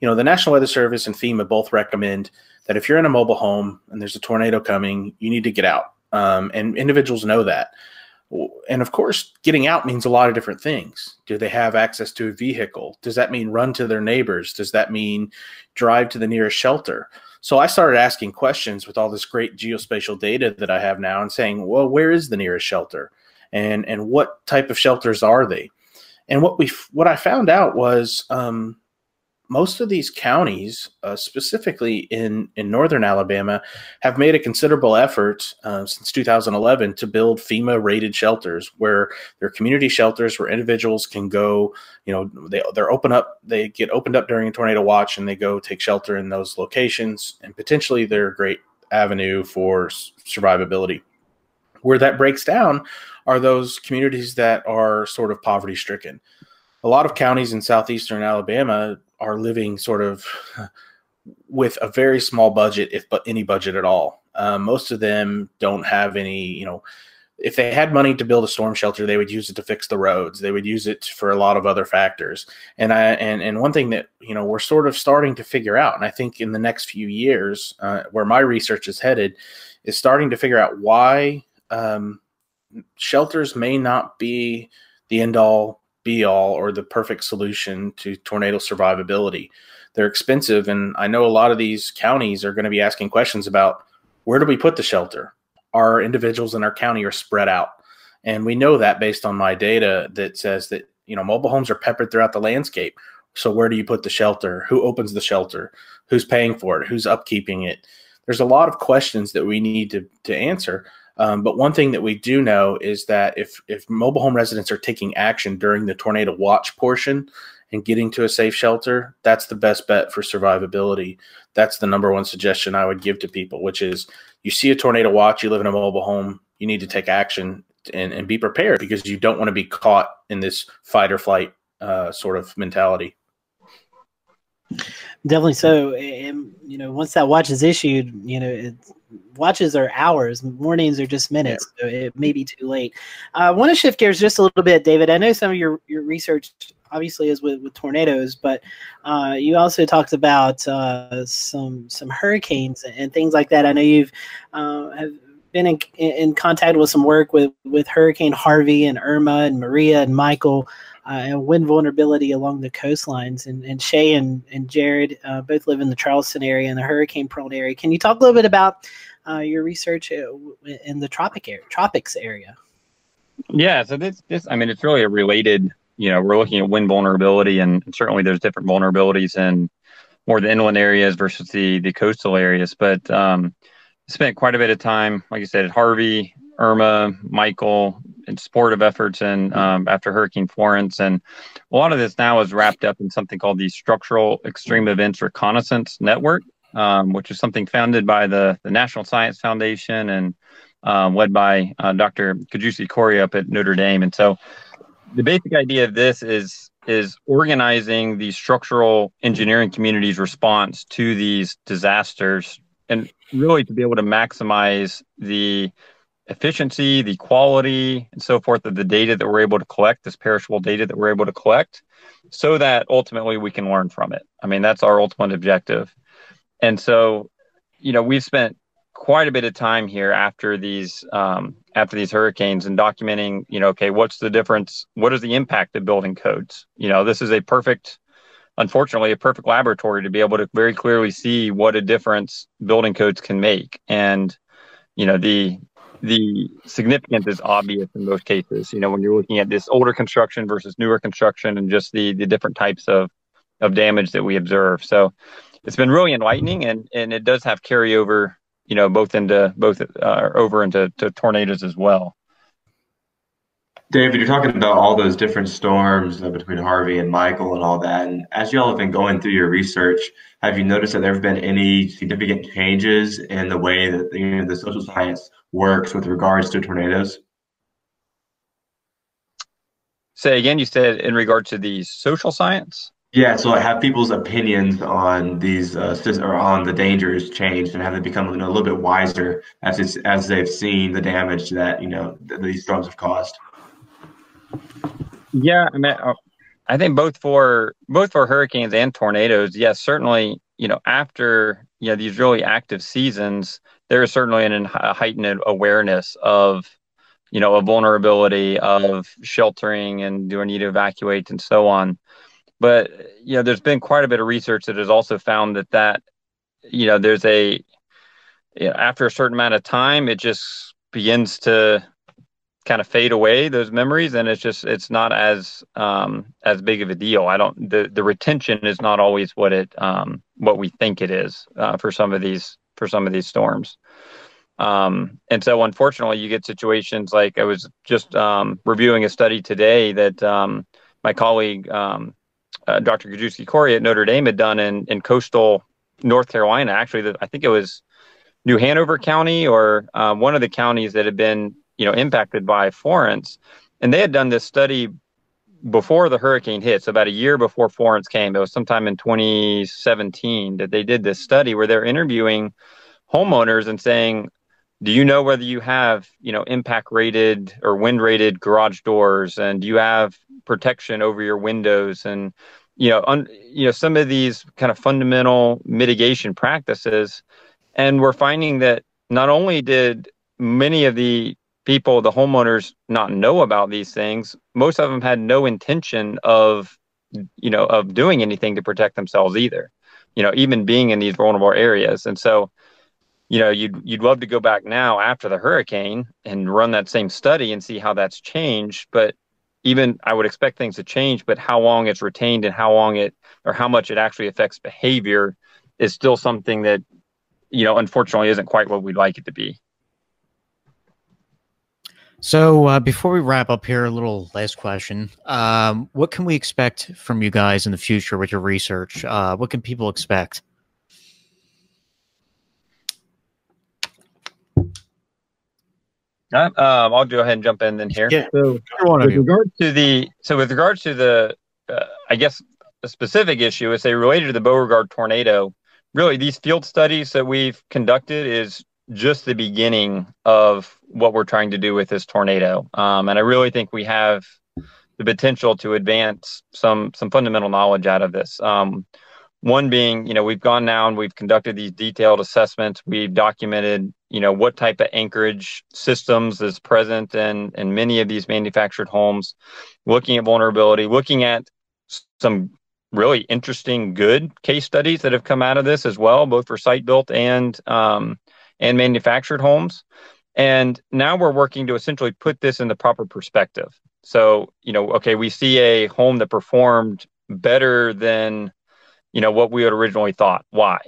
you know, the National Weather Service and FEMA both recommend – that if you're in a mobile home and there's a tornado coming, you need to get out. Um, and individuals know that. And of course, getting out means a lot of different things. Do they have access to a vehicle? Does that mean run to their neighbors? Does that mean drive to the nearest shelter? So I started asking questions with all this great geospatial data that I have now and saying, well, where is the nearest shelter? And and what type of shelters are they? And what we what I found out was um, most of these counties, uh, specifically in, in northern Alabama, have made a considerable effort uh, since 2011 to build FEMA rated shelters where they're community shelters where individuals can go, you know, they, they're open up, they get opened up during a tornado watch and they go take shelter in those locations. And potentially they're a great avenue for survivability. Where that breaks down are those communities that are sort of poverty stricken. A lot of counties in southeastern Alabama are living sort of with a very small budget, if but any budget at all. Um, most of them don't have any, you know, if they had money to build a storm shelter, they would use it to fix the roads. They would use it for a lot of other factors. And I and and one thing that you know we're sort of starting to figure out, and I think in the next few years, uh, where my research is headed, is starting to figure out why um, shelters may not be the end all be all or the perfect solution to tornado survivability. They're expensive, and I know a lot of these counties are going to be asking questions about where do we put the shelter our individuals in our county are spread out. And we know that based on my data that says that, you know, mobile homes are peppered throughout the landscape. So where do you put the shelter? Who opens the shelter? Who's paying for it? Who's upkeeping it? There's a lot of questions that we need to, to answer. Um, but one thing that we do know is that if if mobile home residents are taking action during the tornado watch portion and getting to a safe shelter, that's the best bet for survivability. That's the number one suggestion I would give to people, which is you see a tornado watch, you live in a mobile home, you need to take action and, and be prepared because you don't want to be caught in this fight or flight uh, sort of mentality. Definitely so. And, you know, once that watch is issued, you know, it, watches are hours, mornings are just minutes. Yeah. So it may be too late. Uh, I want to shift gears just a little bit, David. I know some of your, your research obviously is with, with tornadoes, but uh, you also talked about uh, some some hurricanes and things like that. I know you've uh, have been in, in contact with some work with with Hurricane Harvey and Irma and Maria and Michael. Uh, wind vulnerability along the coastlines. And, and Shay and, and Jared uh, both live in the Charleston area and the hurricane prone area. Can you talk a little bit about uh, your research in the tropic area, tropics area? Yeah, so this, this, I mean, it's really a related you know, we're looking at wind vulnerability, and certainly there's different vulnerabilities in more the inland areas versus the the coastal areas. But um, spent quite a bit of time, like I said, at Harvey, Irma, Michael, and supportive efforts, and um, after Hurricane Florence, and a lot of this now is wrapped up in something called the Structural Extreme Events Reconnaissance Network, um, which is something founded by the the National Science Foundation and um, led by uh, Dr. Kijewski-Correa up at Notre Dame, and so the basic idea of this is is organizing the structural engineering community's response to these disasters and really to be able to maximize the efficiency, the quality, and so forth of the data that we're able to collect, this perishable data that we're able to collect, so that ultimately we can learn from it. I mean, that's our ultimate objective. And so, you know, we've spent quite a bit of time here after these um, after these hurricanes and documenting you know okay what's the difference what is the impact of building codes you know this is a perfect unfortunately a perfect laboratory to be able to very clearly see what a difference building codes can make and you know the the significance is obvious in most cases you know when you're looking at this older construction versus newer construction and just the the different types of of damage that we observe so it's been really enlightening and and it does have carryover you know, both into both uh, over into tornadoes as well. David, you're talking about all those different storms uh, between Harvey and Michael and all that. And as you all have been going through your research, have you noticed that there have been any significant changes in the way that you know, the social science works with regards to tornadoes? Say again, you said in regard to the social science? Yeah, so have people's opinions on these uh, or on the dangers changed, and have they become you know, a little bit wiser as it's as they've seen the damage that you know th- these storms have caused? Yeah, I mean, uh, I think both for both for hurricanes and tornadoes, yes, certainly, you know, after you know these really active seasons, there is certainly an, a heightened awareness of you know a vulnerability of sheltering and do I need to evacuate and so on. But you know there's been quite a bit of research that has also found that that you know there's a you know, after a certain amount of time it just begins to kind of fade away those memories and it's just it's not as um as big of a deal i don't the the retention is not always what it um what we think it is uh, for some of these for some of these storms um and so unfortunately you get situations like i was just um reviewing a study today that um my colleague um uh, Dr. Kijewski-Correa at Notre Dame had done in, in coastal North Carolina. Actually, I think it was New Hanover County or uh, one of the counties that had been you know impacted by Florence, and they had done this study before the hurricane hit, so about a year before Florence came. It was sometime in 2017 that they did this study where they're interviewing homeowners and saying, do you know whether you have you know impact rated or wind rated garage doors? And do you have protection over your windows? And you know un, you know some of these kind of fundamental mitigation practices. And we're finding that not only did many of the people the homeowners not know about these things. Most of them had no intention of you know of doing anything to protect themselves either you know even being in these vulnerable areas. And so you know you'd you'd love to go back now after the hurricane and run that same study and see how that's changed. But even i would expect things to change but how long it's retained and how long it or how much it actually affects behavior is still something that you know unfortunately isn't quite what we'd like it to be so uh, before we wrap up here a little last question um, what can we expect from you guys in the future with your research uh, what can people expect Um, I'll go ahead and jump in then here. Yeah. So, with regard to the so with regards to the, uh, I guess the specific issue is say related to the Beauregard tornado. Really, these field studies that we've conducted is just the beginning of what we're trying to do with this tornado, um, and I really think we have the potential to advance some some fundamental knowledge out of this. Um, one being, you know, we've gone now and we've conducted these detailed assessments. We've documented, you know, what type of anchorage systems is present in, in many of these manufactured homes, looking at vulnerability, looking at some really interesting, good case studies that have come out of this as well, both for site built and um, and manufactured homes. And now we're working to essentially put this in the proper perspective. So, you know, okay, we see a home that performed better than you know what we had originally thought. Why?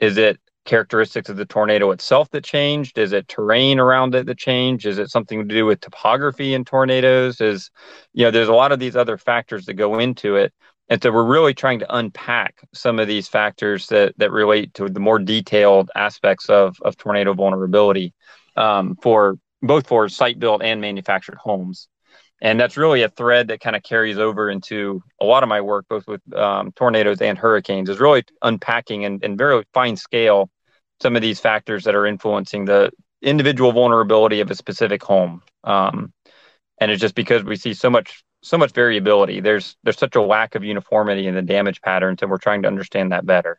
Is it characteristics of the tornado itself that changed? Is it terrain around it that changed? Is it something to do with topography in tornadoes? Is you know there's a lot of these other factors that go into it and so we're really trying to unpack some of these factors that that relate to the more detailed aspects of of tornado vulnerability um, for both for site built and manufactured homes. And that's really a thread that kind of carries over into a lot of my work both with um, tornadoes and hurricanes is really unpacking and, and very fine scale some of these factors that are influencing the individual vulnerability of a specific home. Um, and it's just because we see so much so much variability there's there's such a lack of uniformity in the damage patterns and we're trying to understand that better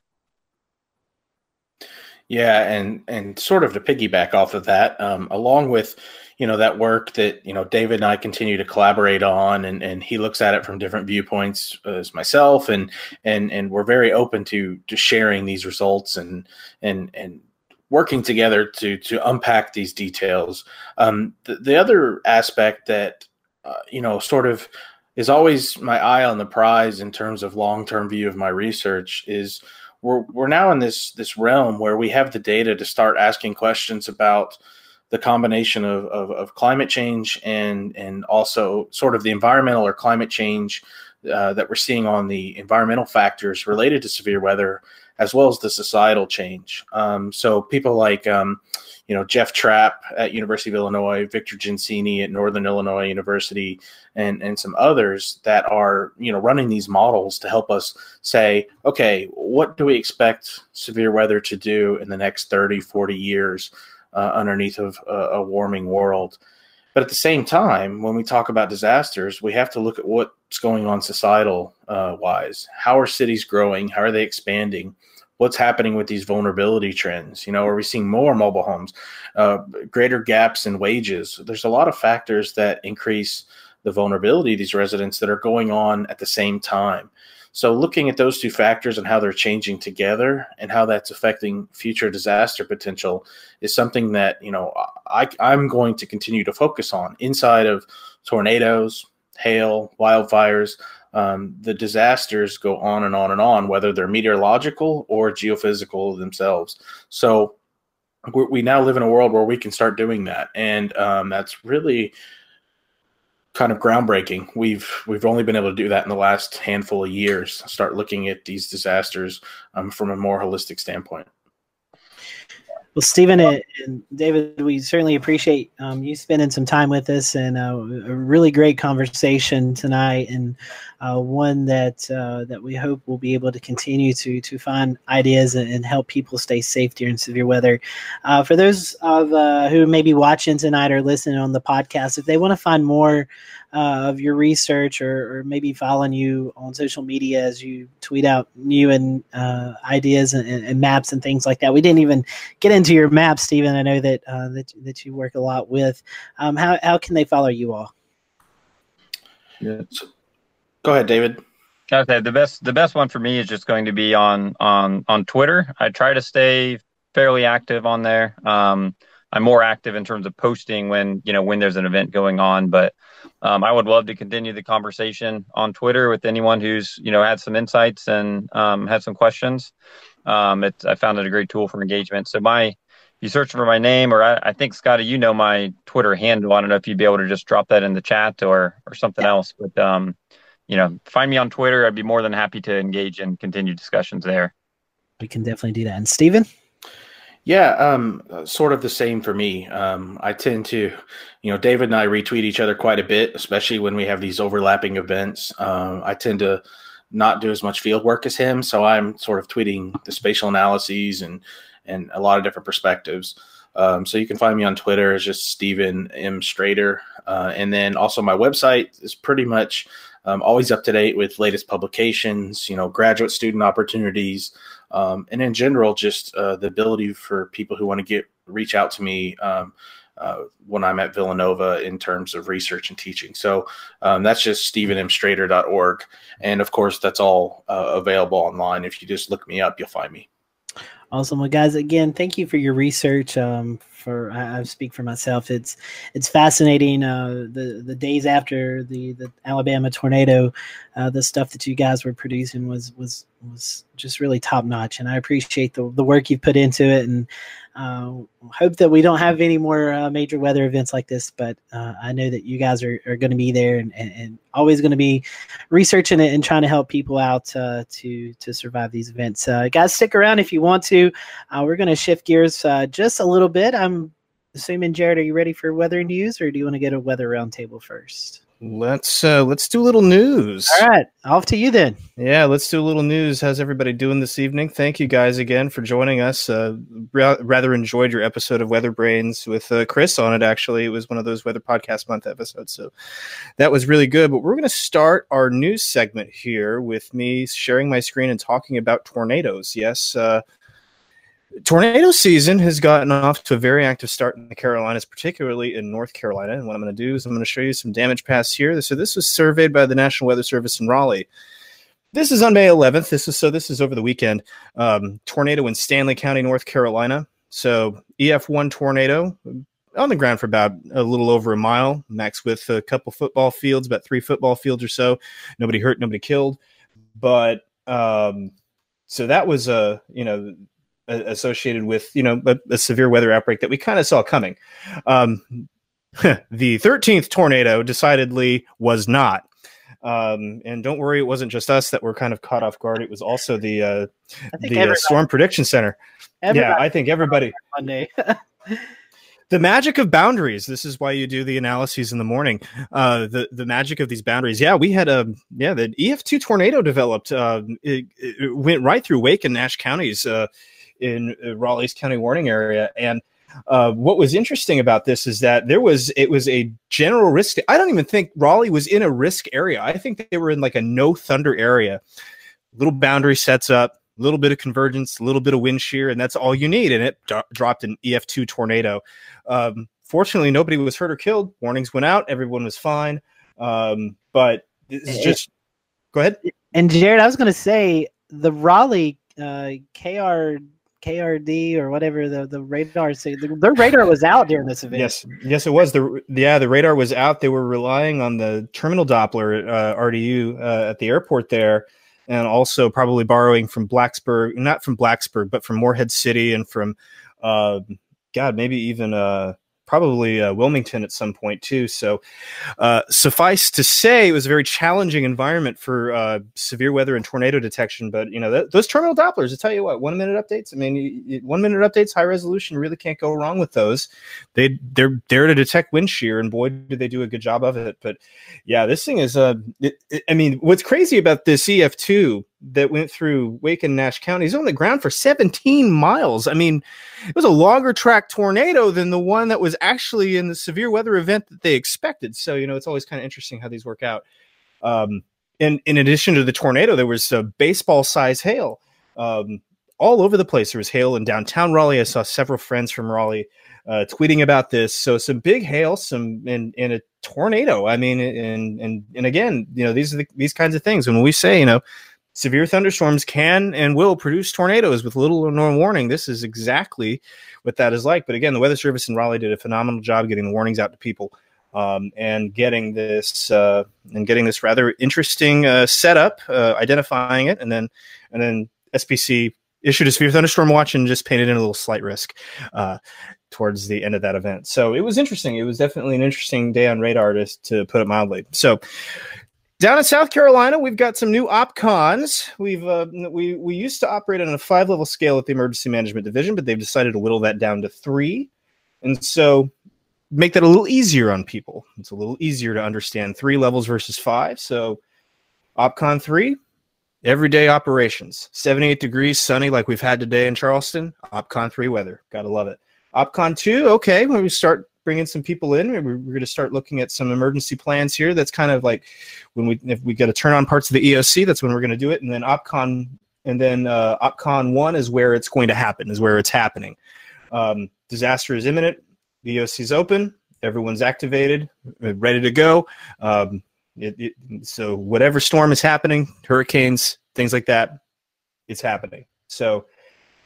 yeah and and sort of to piggyback off of that um, along with you know that work that you know David and I continue to collaborate on, and and he looks at it from different viewpoints as myself, and and and we're very open to to sharing these results and and and working together to to unpack these details. Um, the, the other aspect that uh, you know sort of is always my eye on the prize in terms of long term view of my research is we're we're now in this this realm where we have the data to start asking questions about the combination of, of, of, climate change and and also sort of the environmental or climate change uh, that we're seeing on the environmental factors related to severe weather, as well as the societal change. Um, so people like um, you know Jeff Trapp at University of Illinois, Victor Gensini at Northern Illinois University, and and some others that are you know running these models to help us say, okay, what do we expect severe weather to do in the next 30, 40 years? uh, underneath of a, a warming world. But at the same time, when we talk about disasters, we have to look at what's going on societal uh, wise. How are cities growing? How are they expanding? What's happening with these vulnerability trends? You know, are we seeing more mobile homes, uh, greater gaps in wages? There's a lot of factors that increase the vulnerability of these residents that are going on at the same time. So, looking at those two factors and how they're changing together and how that's affecting future disaster potential is something that you know I, I'm going to continue to focus on inside of tornadoes, hail, wildfires. Um, the disasters go on and on and on, whether they're meteorological or geophysical themselves. So, we now live in a world where we can start doing that, and um, that's really kind of groundbreaking. We've we've only been able to do that in the last handful of years. Start looking at these disasters um, from a more holistic standpoint. Well, Stephen and David, we certainly appreciate um, you spending some time with us and uh, a really great conversation tonight. And uh, one that uh, that we hope will be able to continue to to find ideas and, help people stay safe during severe weather. Uh, for those of uh, who may be watching tonight or listening on the podcast, if they want to find more uh, of your research or, or, maybe following you on social media as you tweet out new and uh, ideas and, and, maps and things like that. We didn't even get into your maps, Stephen. I know that that that you work a lot with. Um, how how can they follow you all? Yeah. Go ahead, David. Okay, the best the best one for me is just going to be on on on Twitter. I try to stay fairly active on there. Um, I'm more active in terms of posting when you know when there's an event going on, but um, I would love to continue the conversation on Twitter with anyone who's you know had some insights and um, had some questions. Um, it's I found it a great tool for engagement. So my you search for my name, or I, I, think Scotty, you know my Twitter handle. I don't know if you'd be able to just drop that in the chat or or something yeah. else, but um, you know, find me on Twitter. I'd be more than happy to engage in continued discussions there. We can definitely do that. And Stephen? Yeah, um, sort of the same for me. Um, I tend to, you know, David and I retweet each other quite a bit, especially when we have these overlapping events. Um, I tend to not do as much field work as him, so I'm sort of tweeting the spatial analyses and and a lot of different perspectives. Um, so you can find me on Twitter as just Stephen M. Strader. Uh, and then also my website is pretty much um, always up to date with latest publications, you know, graduate student opportunities, um, and in general, just uh, the ability for people who want to get reach out to me um, uh, when I'm at Villanova in terms of research and teaching. So um, that's just stephenmstrader.org. And of course, that's all uh, available online. If you just look me up, you'll find me. Awesome. Well, guys, again, thank you for your research. Um, for I, I, speak for myself. It's it's fascinating. Uh, the the days after the the Alabama tornado, uh, the stuff that you guys were producing was was was just really top notch, and I appreciate the the work you've put into it, and uh, hope that we don't have any more uh, major weather events like this. But uh, I know that you guys are, are going to be there and, and, and always going to be researching it and trying to help people out uh, to to survive these events. Uh, guys, stick around if you want to. Uh, we're going to shift gears just a little bit. I'm assuming Jared, are you ready for weather news, or do you want to get a weather roundtable first? Let's uh let's do a little news. All right, off to you then. Yeah, let's do a little news. How's everybody doing this evening? Thank you guys again for joining us. Uh, ra- rather enjoyed your episode of Weather Brains with uh, Chris on it. Actually, it was one of those Weather Podcast Month episodes, so that was really good. But we're going to start our news segment here with me sharing my screen and talking about tornadoes. Yes, uh, tornado season has gotten off to a very active start in the Carolinas, particularly in North Carolina. And what I'm going to do is I'm going to show you some damage paths here. So this was surveyed by the National Weather Service in Raleigh. This is on May 11th. This is so this is over the weekend. Um, tornado in Stanly County, North Carolina. So EF1 tornado on the ground for about a little over a mile, max with a couple football fields, about three football fields or so. Nobody hurt, nobody killed. But um, so that was a you know associated with you know a, a severe weather outbreak that we kind of saw coming. Um, the 13th tornado decidedly was not. Um, and don't worry, it wasn't just us that were kind of caught off guard. It was also the uh, the uh, Storm Prediction Center. Yeah, I think everybody. Monday. the magic of boundaries. This is why you do the analyses in the morning. Uh, the the magic of these boundaries. Yeah, we had a yeah the EF two tornado developed. Uh, it, it, went right through Wake and Nash counties. In uh, Raleigh's County warning area. And uh, what was interesting about this is that there was it was a general risk. I don't even think Raleigh was in a risk area. I think they were in like a no thunder area. Little boundary sets up, a little bit of convergence, a little bit of wind shear, and that's all you need. And it do- dropped an EF2 tornado. Um, fortunately, nobody was hurt or killed. Warnings went out. Everyone was fine. Um, but it's just go ahead. And Jared, I was going to say the Raleigh uh, KR KRD or whatever the the radar say the, their radar was out during this event. Yes, yes, it was the yeah the radar was out. They were relying on the terminal Doppler uh, RDU uh, at the airport there, and also probably borrowing from Blacksburg, not from Blacksburg, but from Morehead City and from uh, God maybe even uh, probably uh, Wilmington at some point too. So, uh, suffice to say, it was a very challenging environment for uh, severe weather and tornado detection. But you know, th- those terminal Dopplers, I tell you what, one minute updates. I mean, you, you, one minute updates, high resolution, really can't go wrong with those. They they're there to detect wind shear, and boy, do they do a good job of it. But yeah, this thing is. Uh, it, it, I mean, what's crazy about this EF two that went through Wake and Nash counties on the ground for 17 miles. I mean, it was a longer track tornado than the one that was actually in the severe weather event that they expected. So, you know, it's always kind of interesting how these work out. Um, and in addition to the tornado, there was a baseball size hail um, all over the place. There was hail in downtown Raleigh. I saw several friends from Raleigh uh, tweeting about this. So some big hail, some in a tornado. I mean, and and and again, you know, these are the, these kinds of things. When we say, you know, severe thunderstorms can and will produce tornadoes with little or no warning. This is exactly what that is like. But again, the Weather Service in Raleigh did a phenomenal job getting the warnings out to people um, and getting this uh, and getting this rather interesting uh, setup, uh, identifying it, and then and then SPC issued a severe thunderstorm watch and just painted in a little slight risk uh, towards the end of that event. So it was interesting. It was definitely an interesting day on radar to, to put it mildly. So down in South Carolina, we've got some new opcons. We've uh, we we used to operate on a five level scale at the emergency management division, but they've decided to whittle that down to three, and so make that a little easier on people. It's a little easier to understand three levels versus five. So, opcon three, everyday operations, seventy eight degrees, sunny like we've had today in Charleston. Opcon three weather, gotta love it. Opcon two, okay, when we start bringing some people in. We're, we're going to start looking at some emergency plans here. That's kind of like when we if we got to turn on parts of the EOC, that's when we're going to do it. And then OpCon and then uh, OpCon one is where it's going to happen, is where it's happening. Um, disaster is imminent. The EOC is open. Everyone's activated, ready to go. Um, it, it, so whatever storm is happening, hurricanes, things like that, it's happening. So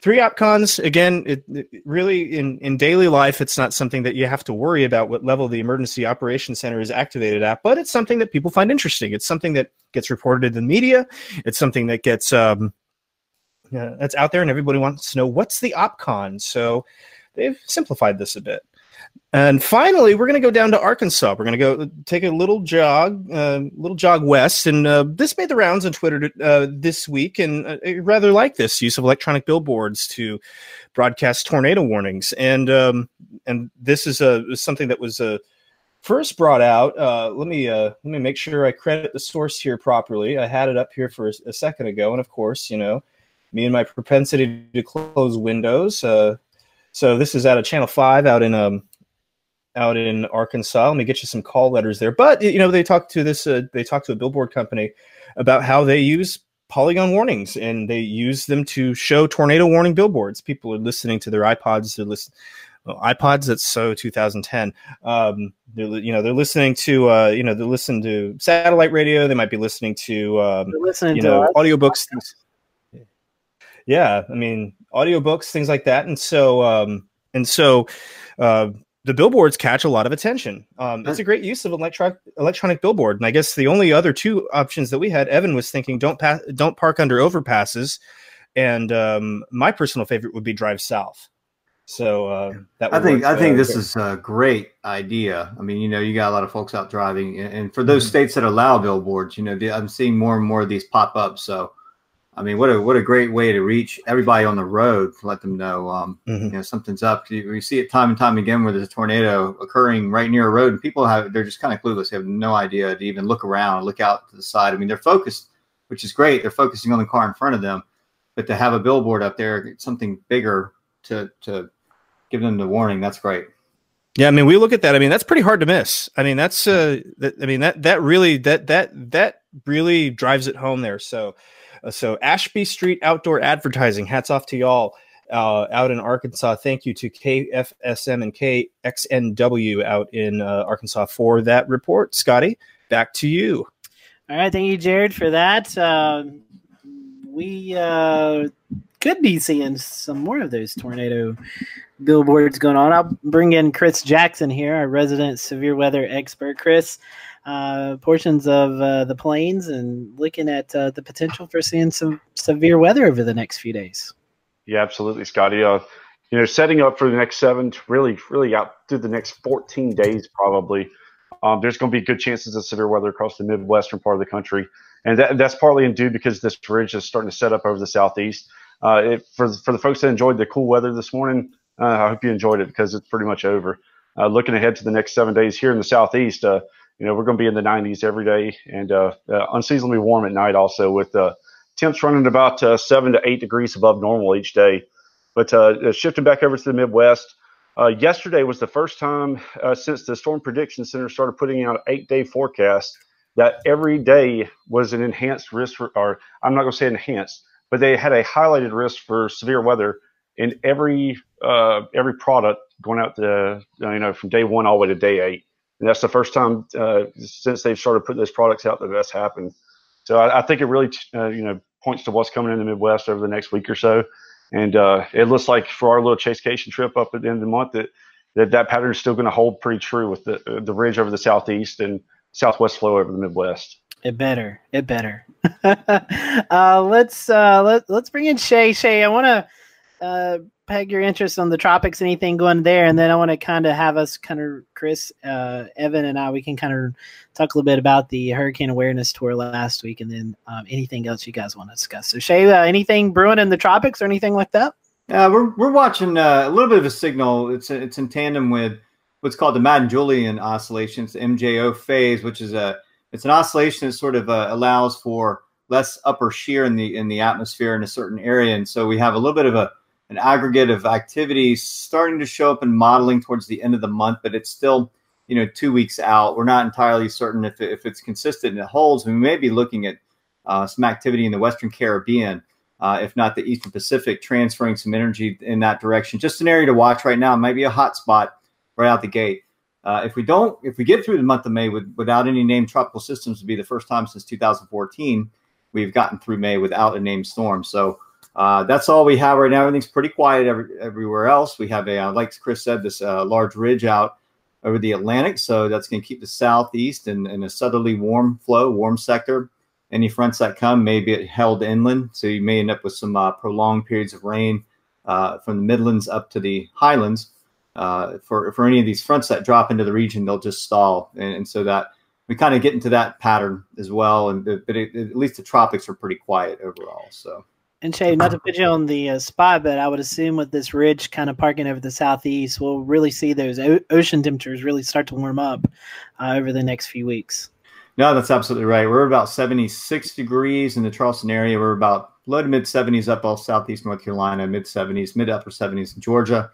three opcons again it, it, really in in daily life it's not something that you have to worry about what level the emergency operations center is activated at but it's something that people find interesting. It's something that gets reported in the media. It's something that gets um uh, that's out there and everybody wants to know what's the opcon so they've simplified this a bit and finally, we're going to go down to Arkansas. We're going to go take a little jog, a uh, little jog west. And uh, this made the rounds on Twitter uh, this week. And uh, I rather like this use of electronic billboards to broadcast tornado warnings. And um, and this is a something that was uh, first brought out. Uh, let me let me make sure I credit the source here properly. I had it up here for a, a second ago, and of course, you know, me and my propensity to close windows. so this is out of Channel Five, out in um, out in Arkansas. Let me get you some call letters there. But you know, they talked to this. Uh, they talked to a billboard company about how they use polygon warnings and they use them to show tornado warning billboards. People are listening to their iPods. They're listening. Well, iPods. That's so 2010. Um, they're you know they're listening to uh, you know they're listening to satellite radio. They might be listening to um, listening you to know audiobooks. Yeah, I mean audiobooks, things like that. And so um, and so uh, the billboards catch a lot of attention. Um, it's a great use of electronic electronic billboard. And I guess the only other two options that we had, Evan was thinking, don't pass, don't park under overpasses, and um, my personal favorite would be drive south. So uh, that I think work, I think uh, this is a great idea. I mean, you know, you got a lot of folks out driving, and for those mm-hmm. states that allow billboards, you know, I'm seeing more and more of these pop up. So I mean, what a what a great way to reach everybody on the road to let them know, um, mm-hmm. you know, something's up. We see it time and time again where there's a tornado occurring right near a road, and people have they're just kind of clueless. They have no idea to even look around, look out to the side. I mean, they're focused, which is great. They're focusing on the car in front of them, but to have a billboard up there, something bigger to to give them the warning, that's great. Yeah, I mean, we look at that. I mean, that's pretty hard to miss. I mean, that's uh, that, I mean that that really that that that really drives it home there. So so Ashby Street Outdoor Advertising, hats off to y'all uh, out in Arkansas. Thank you to KFSM and KXNW out in uh, Arkansas for that report. Scotty, back to you. All right, thank you, Jared, for that. Uh, we uh, could be seeing some more of those tornado billboards going on. I'll bring in Chris Jackson here, our resident severe weather expert. Chris, uh, portions of uh, the plains and looking at uh, the potential for seeing some severe weather over the next few days. Yeah, absolutely, Scotty. Uh, you know, setting up for the next seven, really, really out through the next 14 days, probably. Um, there's going to be good chances of severe weather across the midwestern part of the country, and that, that's partly in due because this ridge is starting to set up over the southeast. Uh, it, for for the folks that enjoyed the cool weather this morning, uh, I hope you enjoyed it because it's pretty much over. Uh, looking ahead to the next seven days here in the southeast, uh, you know, we're going to be in the 90s every day and uh, uh, unseasonably warm at night also with temps running about seven to eight degrees above normal each day. But shifting back over to the Midwest, yesterday was the first time since the Storm Prediction Center started putting out eight-day forecasts that every day was an enhanced risk for, or I'm not going to say enhanced, but they had a highlighted risk for severe weather in every uh, every product going out to you know from day one all the way to day eight, and that's the first time uh, since they've started putting those products out that that's happened. So I, I think it really uh, you know points to what's coming in the Midwest over the next week or so, and uh, it looks like for our little Chasecation trip up at the end of the month that that, that pattern is still going to hold pretty true with the the ridge over the southeast and southwest flow over the Midwest. It better. It better. uh, let's uh, let let's bring in Shay. Shay, I want to uh, peg your interest on the tropics, anything going there, and then I want to kind of have us kind of Chris, uh, Evan, and I. We can kind of talk a little bit about the hurricane awareness tour last week, and then um, anything else you guys want to discuss. So, Shay, uh, anything brewing in the tropics or anything like that? Uh, we're we're watching uh, a little bit of a signal. It's it's in tandem with what's called the Madden-Julian oscillation. It's the MJO phase, which is a it's an oscillation that sort of uh, allows for less upper shear in the in the atmosphere in a certain area, and so we have a little bit of a an aggregate of activities starting to show up in modeling towards the end of the month, but it's still you know two weeks out. We're not entirely certain if, if it's consistent and it holds. We may be looking at uh, some activity in the Western Caribbean, uh, if not the Eastern Pacific, transferring some energy in that direction. Just an area to watch right now. It might be a hot spot right out the gate. Uh, if we don't, if we get through the month of May with, without any named tropical systems, would be the first time since 2014 we've gotten through May without a named storm. So uh, that's all we have right now. Everything's pretty quiet every, everywhere else. We have a, uh, like Chris said, this uh, large ridge out over the Atlantic. So that's going to keep the southeast and, and a southerly warm flow, warm sector. Any fronts that come may be held inland. So you may end up with some uh, prolonged periods of rain uh, from the Midlands up to the Highlands. Uh, for, for any of these fronts that drop into the region, they'll just stall. And, and so that we kind of get into that pattern as well. And but it, at least the tropics are pretty quiet overall. So. And Shay, not to put you on the uh, spot, but I would assume with this ridge kind of parking over the southeast, we'll really see those o- ocean temperatures really start to warm up uh, over the next few weeks. No, that's absolutely right. We're about 76 degrees in the Charleston area. We're about low to mid 70s up all southeast North Carolina, mid 70s, mid upper 70s in Georgia.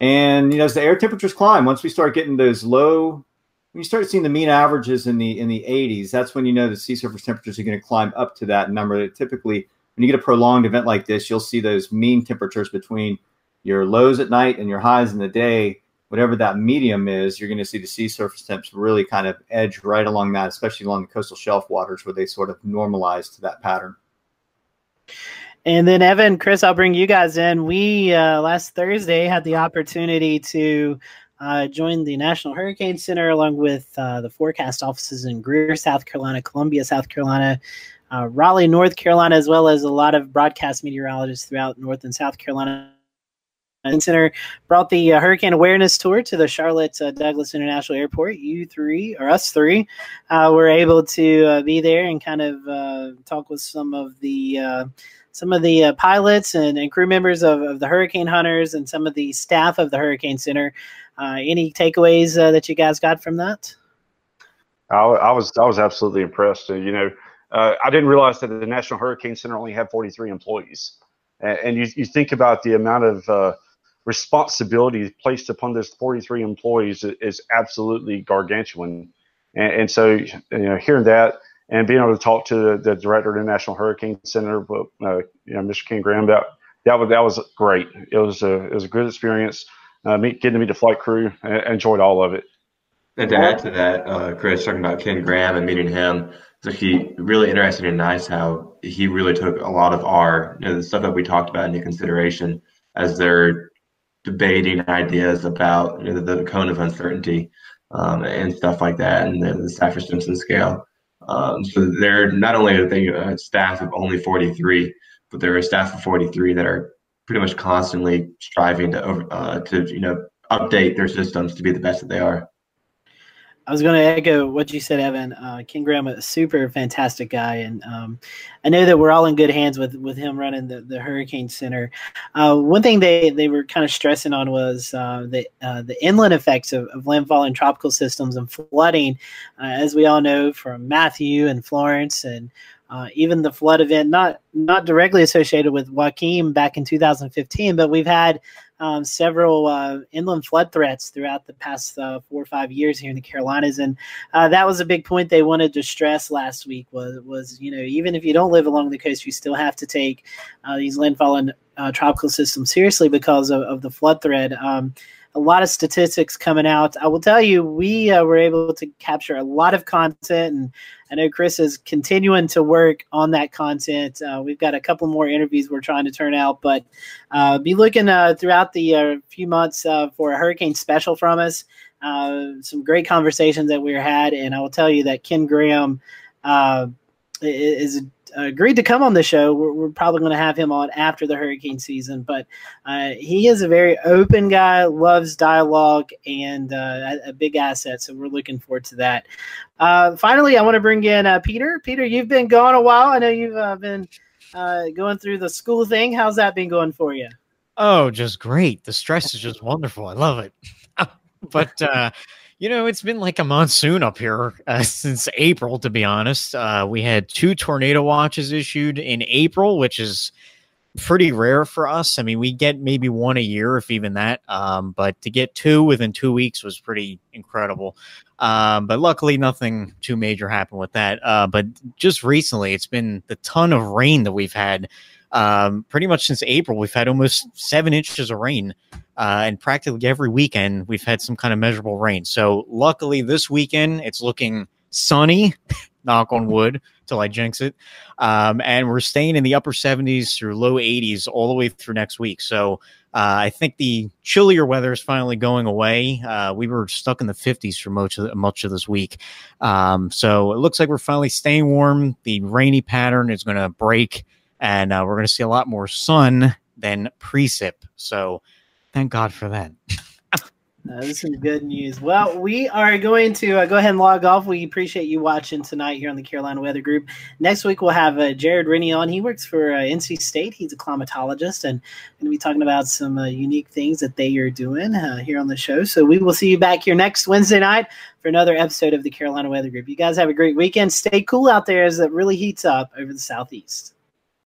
And you know, as the air temperatures climb, once we start getting those low, when you start seeing the mean averages in the in the 80s, that's when you know the sea surface temperatures are going to climb up to that number. That typically, when you get a prolonged event like this, you'll see those mean temperatures between your lows at night and your highs in the day. Whatever that medium is, you're going to see the sea surface temps really kind of edge right along that, especially along the coastal shelf waters where they sort of normalize to that pattern. And then Evan, Chris, I'll bring you guys in. We uh, last Thursday had the opportunity to uh, join the National Hurricane Center along with uh, the forecast offices in Greer, South Carolina, Columbia, South Carolina, uh, Raleigh, North Carolina, as well as a lot of broadcast meteorologists throughout North and South Carolina. Center brought the uh, Hurricane Awareness Tour to the Charlotte uh, Douglas International Airport. You three, or us three, uh, were able to uh, be there and kind of uh, talk with some of the uh, some of the pilots and, and, crew members of, of, the Hurricane Hunters and some of the staff of the Hurricane Center. any takeaways that you guys got from that? I, I was I was absolutely impressed. you know, uh, I didn't realize that the National Hurricane Center only had 43 employees. And, and you, you think about the amount of uh, responsibility placed upon those 43 employees is, absolutely gargantuan. And, and, so, you know, hearing that and being able to talk to the, the director of the National Hurricane Center, uh, you know, Mr. Ken Graham, that, that was, that was great. It was a, it was a good experience. Uh, meet, getting to meet the flight crew, I enjoyed all of it. And to add to that, uh, Chris, talking about Ken Graham and meeting him, it's actually really interesting and nice how he really took a lot of our you know, the stuff that we talked about into consideration as they're debating ideas about you know, the, the, cone of uncertainty um, and stuff like that, and the, the Saffir-Simpson scale. Um, so they're not only are they a staff of only 43, but they're a staff of 43 that are pretty much constantly striving to over uh, to you know update their systems to be the best that they are. I was going to echo what you said, Evan. Uh, Ken Graham, a super fantastic guy, and um, I know that we're all in good hands with with him running the, the Hurricane Center. Uh, one thing they, they were kind of stressing on was uh, the uh, the inland effects of, of, landfall and tropical systems and flooding, uh, as we all know from Matthew and Florence and uh, even the flood event, not not directly associated with Joaquin back in 2015, but we've had um, several uh, inland flood threats throughout the past uh, four or five years here in the Carolinas, and uh, that was a big point they wanted to stress last week. Was was you know even if you don't live along the coast, you still have to take uh, these landfall and uh, tropical systems seriously because of, of the flood threat. Um, a lot of statistics coming out. I will tell you, we uh, were able to capture a lot of content, and I know Chris is continuing to work on that content. Uh, we've got a couple more interviews we're trying to turn out, but uh, be looking uh, throughout the uh, few months uh, for a hurricane special from us. some great conversations that we had, and I will tell you that Ken Graham is agreed to come on the show. We're, we're probably going to have him on after the hurricane season, but uh, he is a very open guy, loves dialogue, and uh, a, big asset. So we're looking forward to that. Uh, finally, I want to bring in uh, Peter. Peter, you've been gone a while. I know you've uh, been going through the school thing. How's that been going for you? Oh, just great. The stress is just wonderful. I love it. but you know, it's been like a monsoon up here uh, since April, to be honest. Uh, we had two tornado watches issued in April, which is pretty rare for us. I mean, we get maybe one a year, if even that. Um, but to get two within two weeks was pretty incredible. Um, but luckily, nothing too major happened with that. Uh, but just recently, it's been the ton of rain that we've had um, pretty much since April, we've had almost seven inches of rain, uh, and practically every weekend we've had some kind of measurable rain. So luckily, this weekend it's looking sunny. knock on wood till I jinx it. Um, and we're staying in the upper 70s through low 80s all the way through next week. So uh, I think the chillier weather is finally going away. Uh, we were stuck in the 50s for much of, the, much of this week. Um, so it looks like we're finally staying warm. The rainy pattern is going to break and uh, we're going to see a lot more sun than precip. So thank God for that. Uh, this is good news. Well, we are going to uh, go ahead and log off. We appreciate you watching tonight here on the Carolina Weather Group. Next week, we'll have uh, Jared Rennie on. He works for uh, NC State. He's a climatologist and going to be talking about some uh, unique things that they are doing uh, here on the show. So we will see you back here next Wednesday night for another episode of the Carolina Weather Group. You guys have a great weekend. Stay cool out there as it really heats up over the southeast.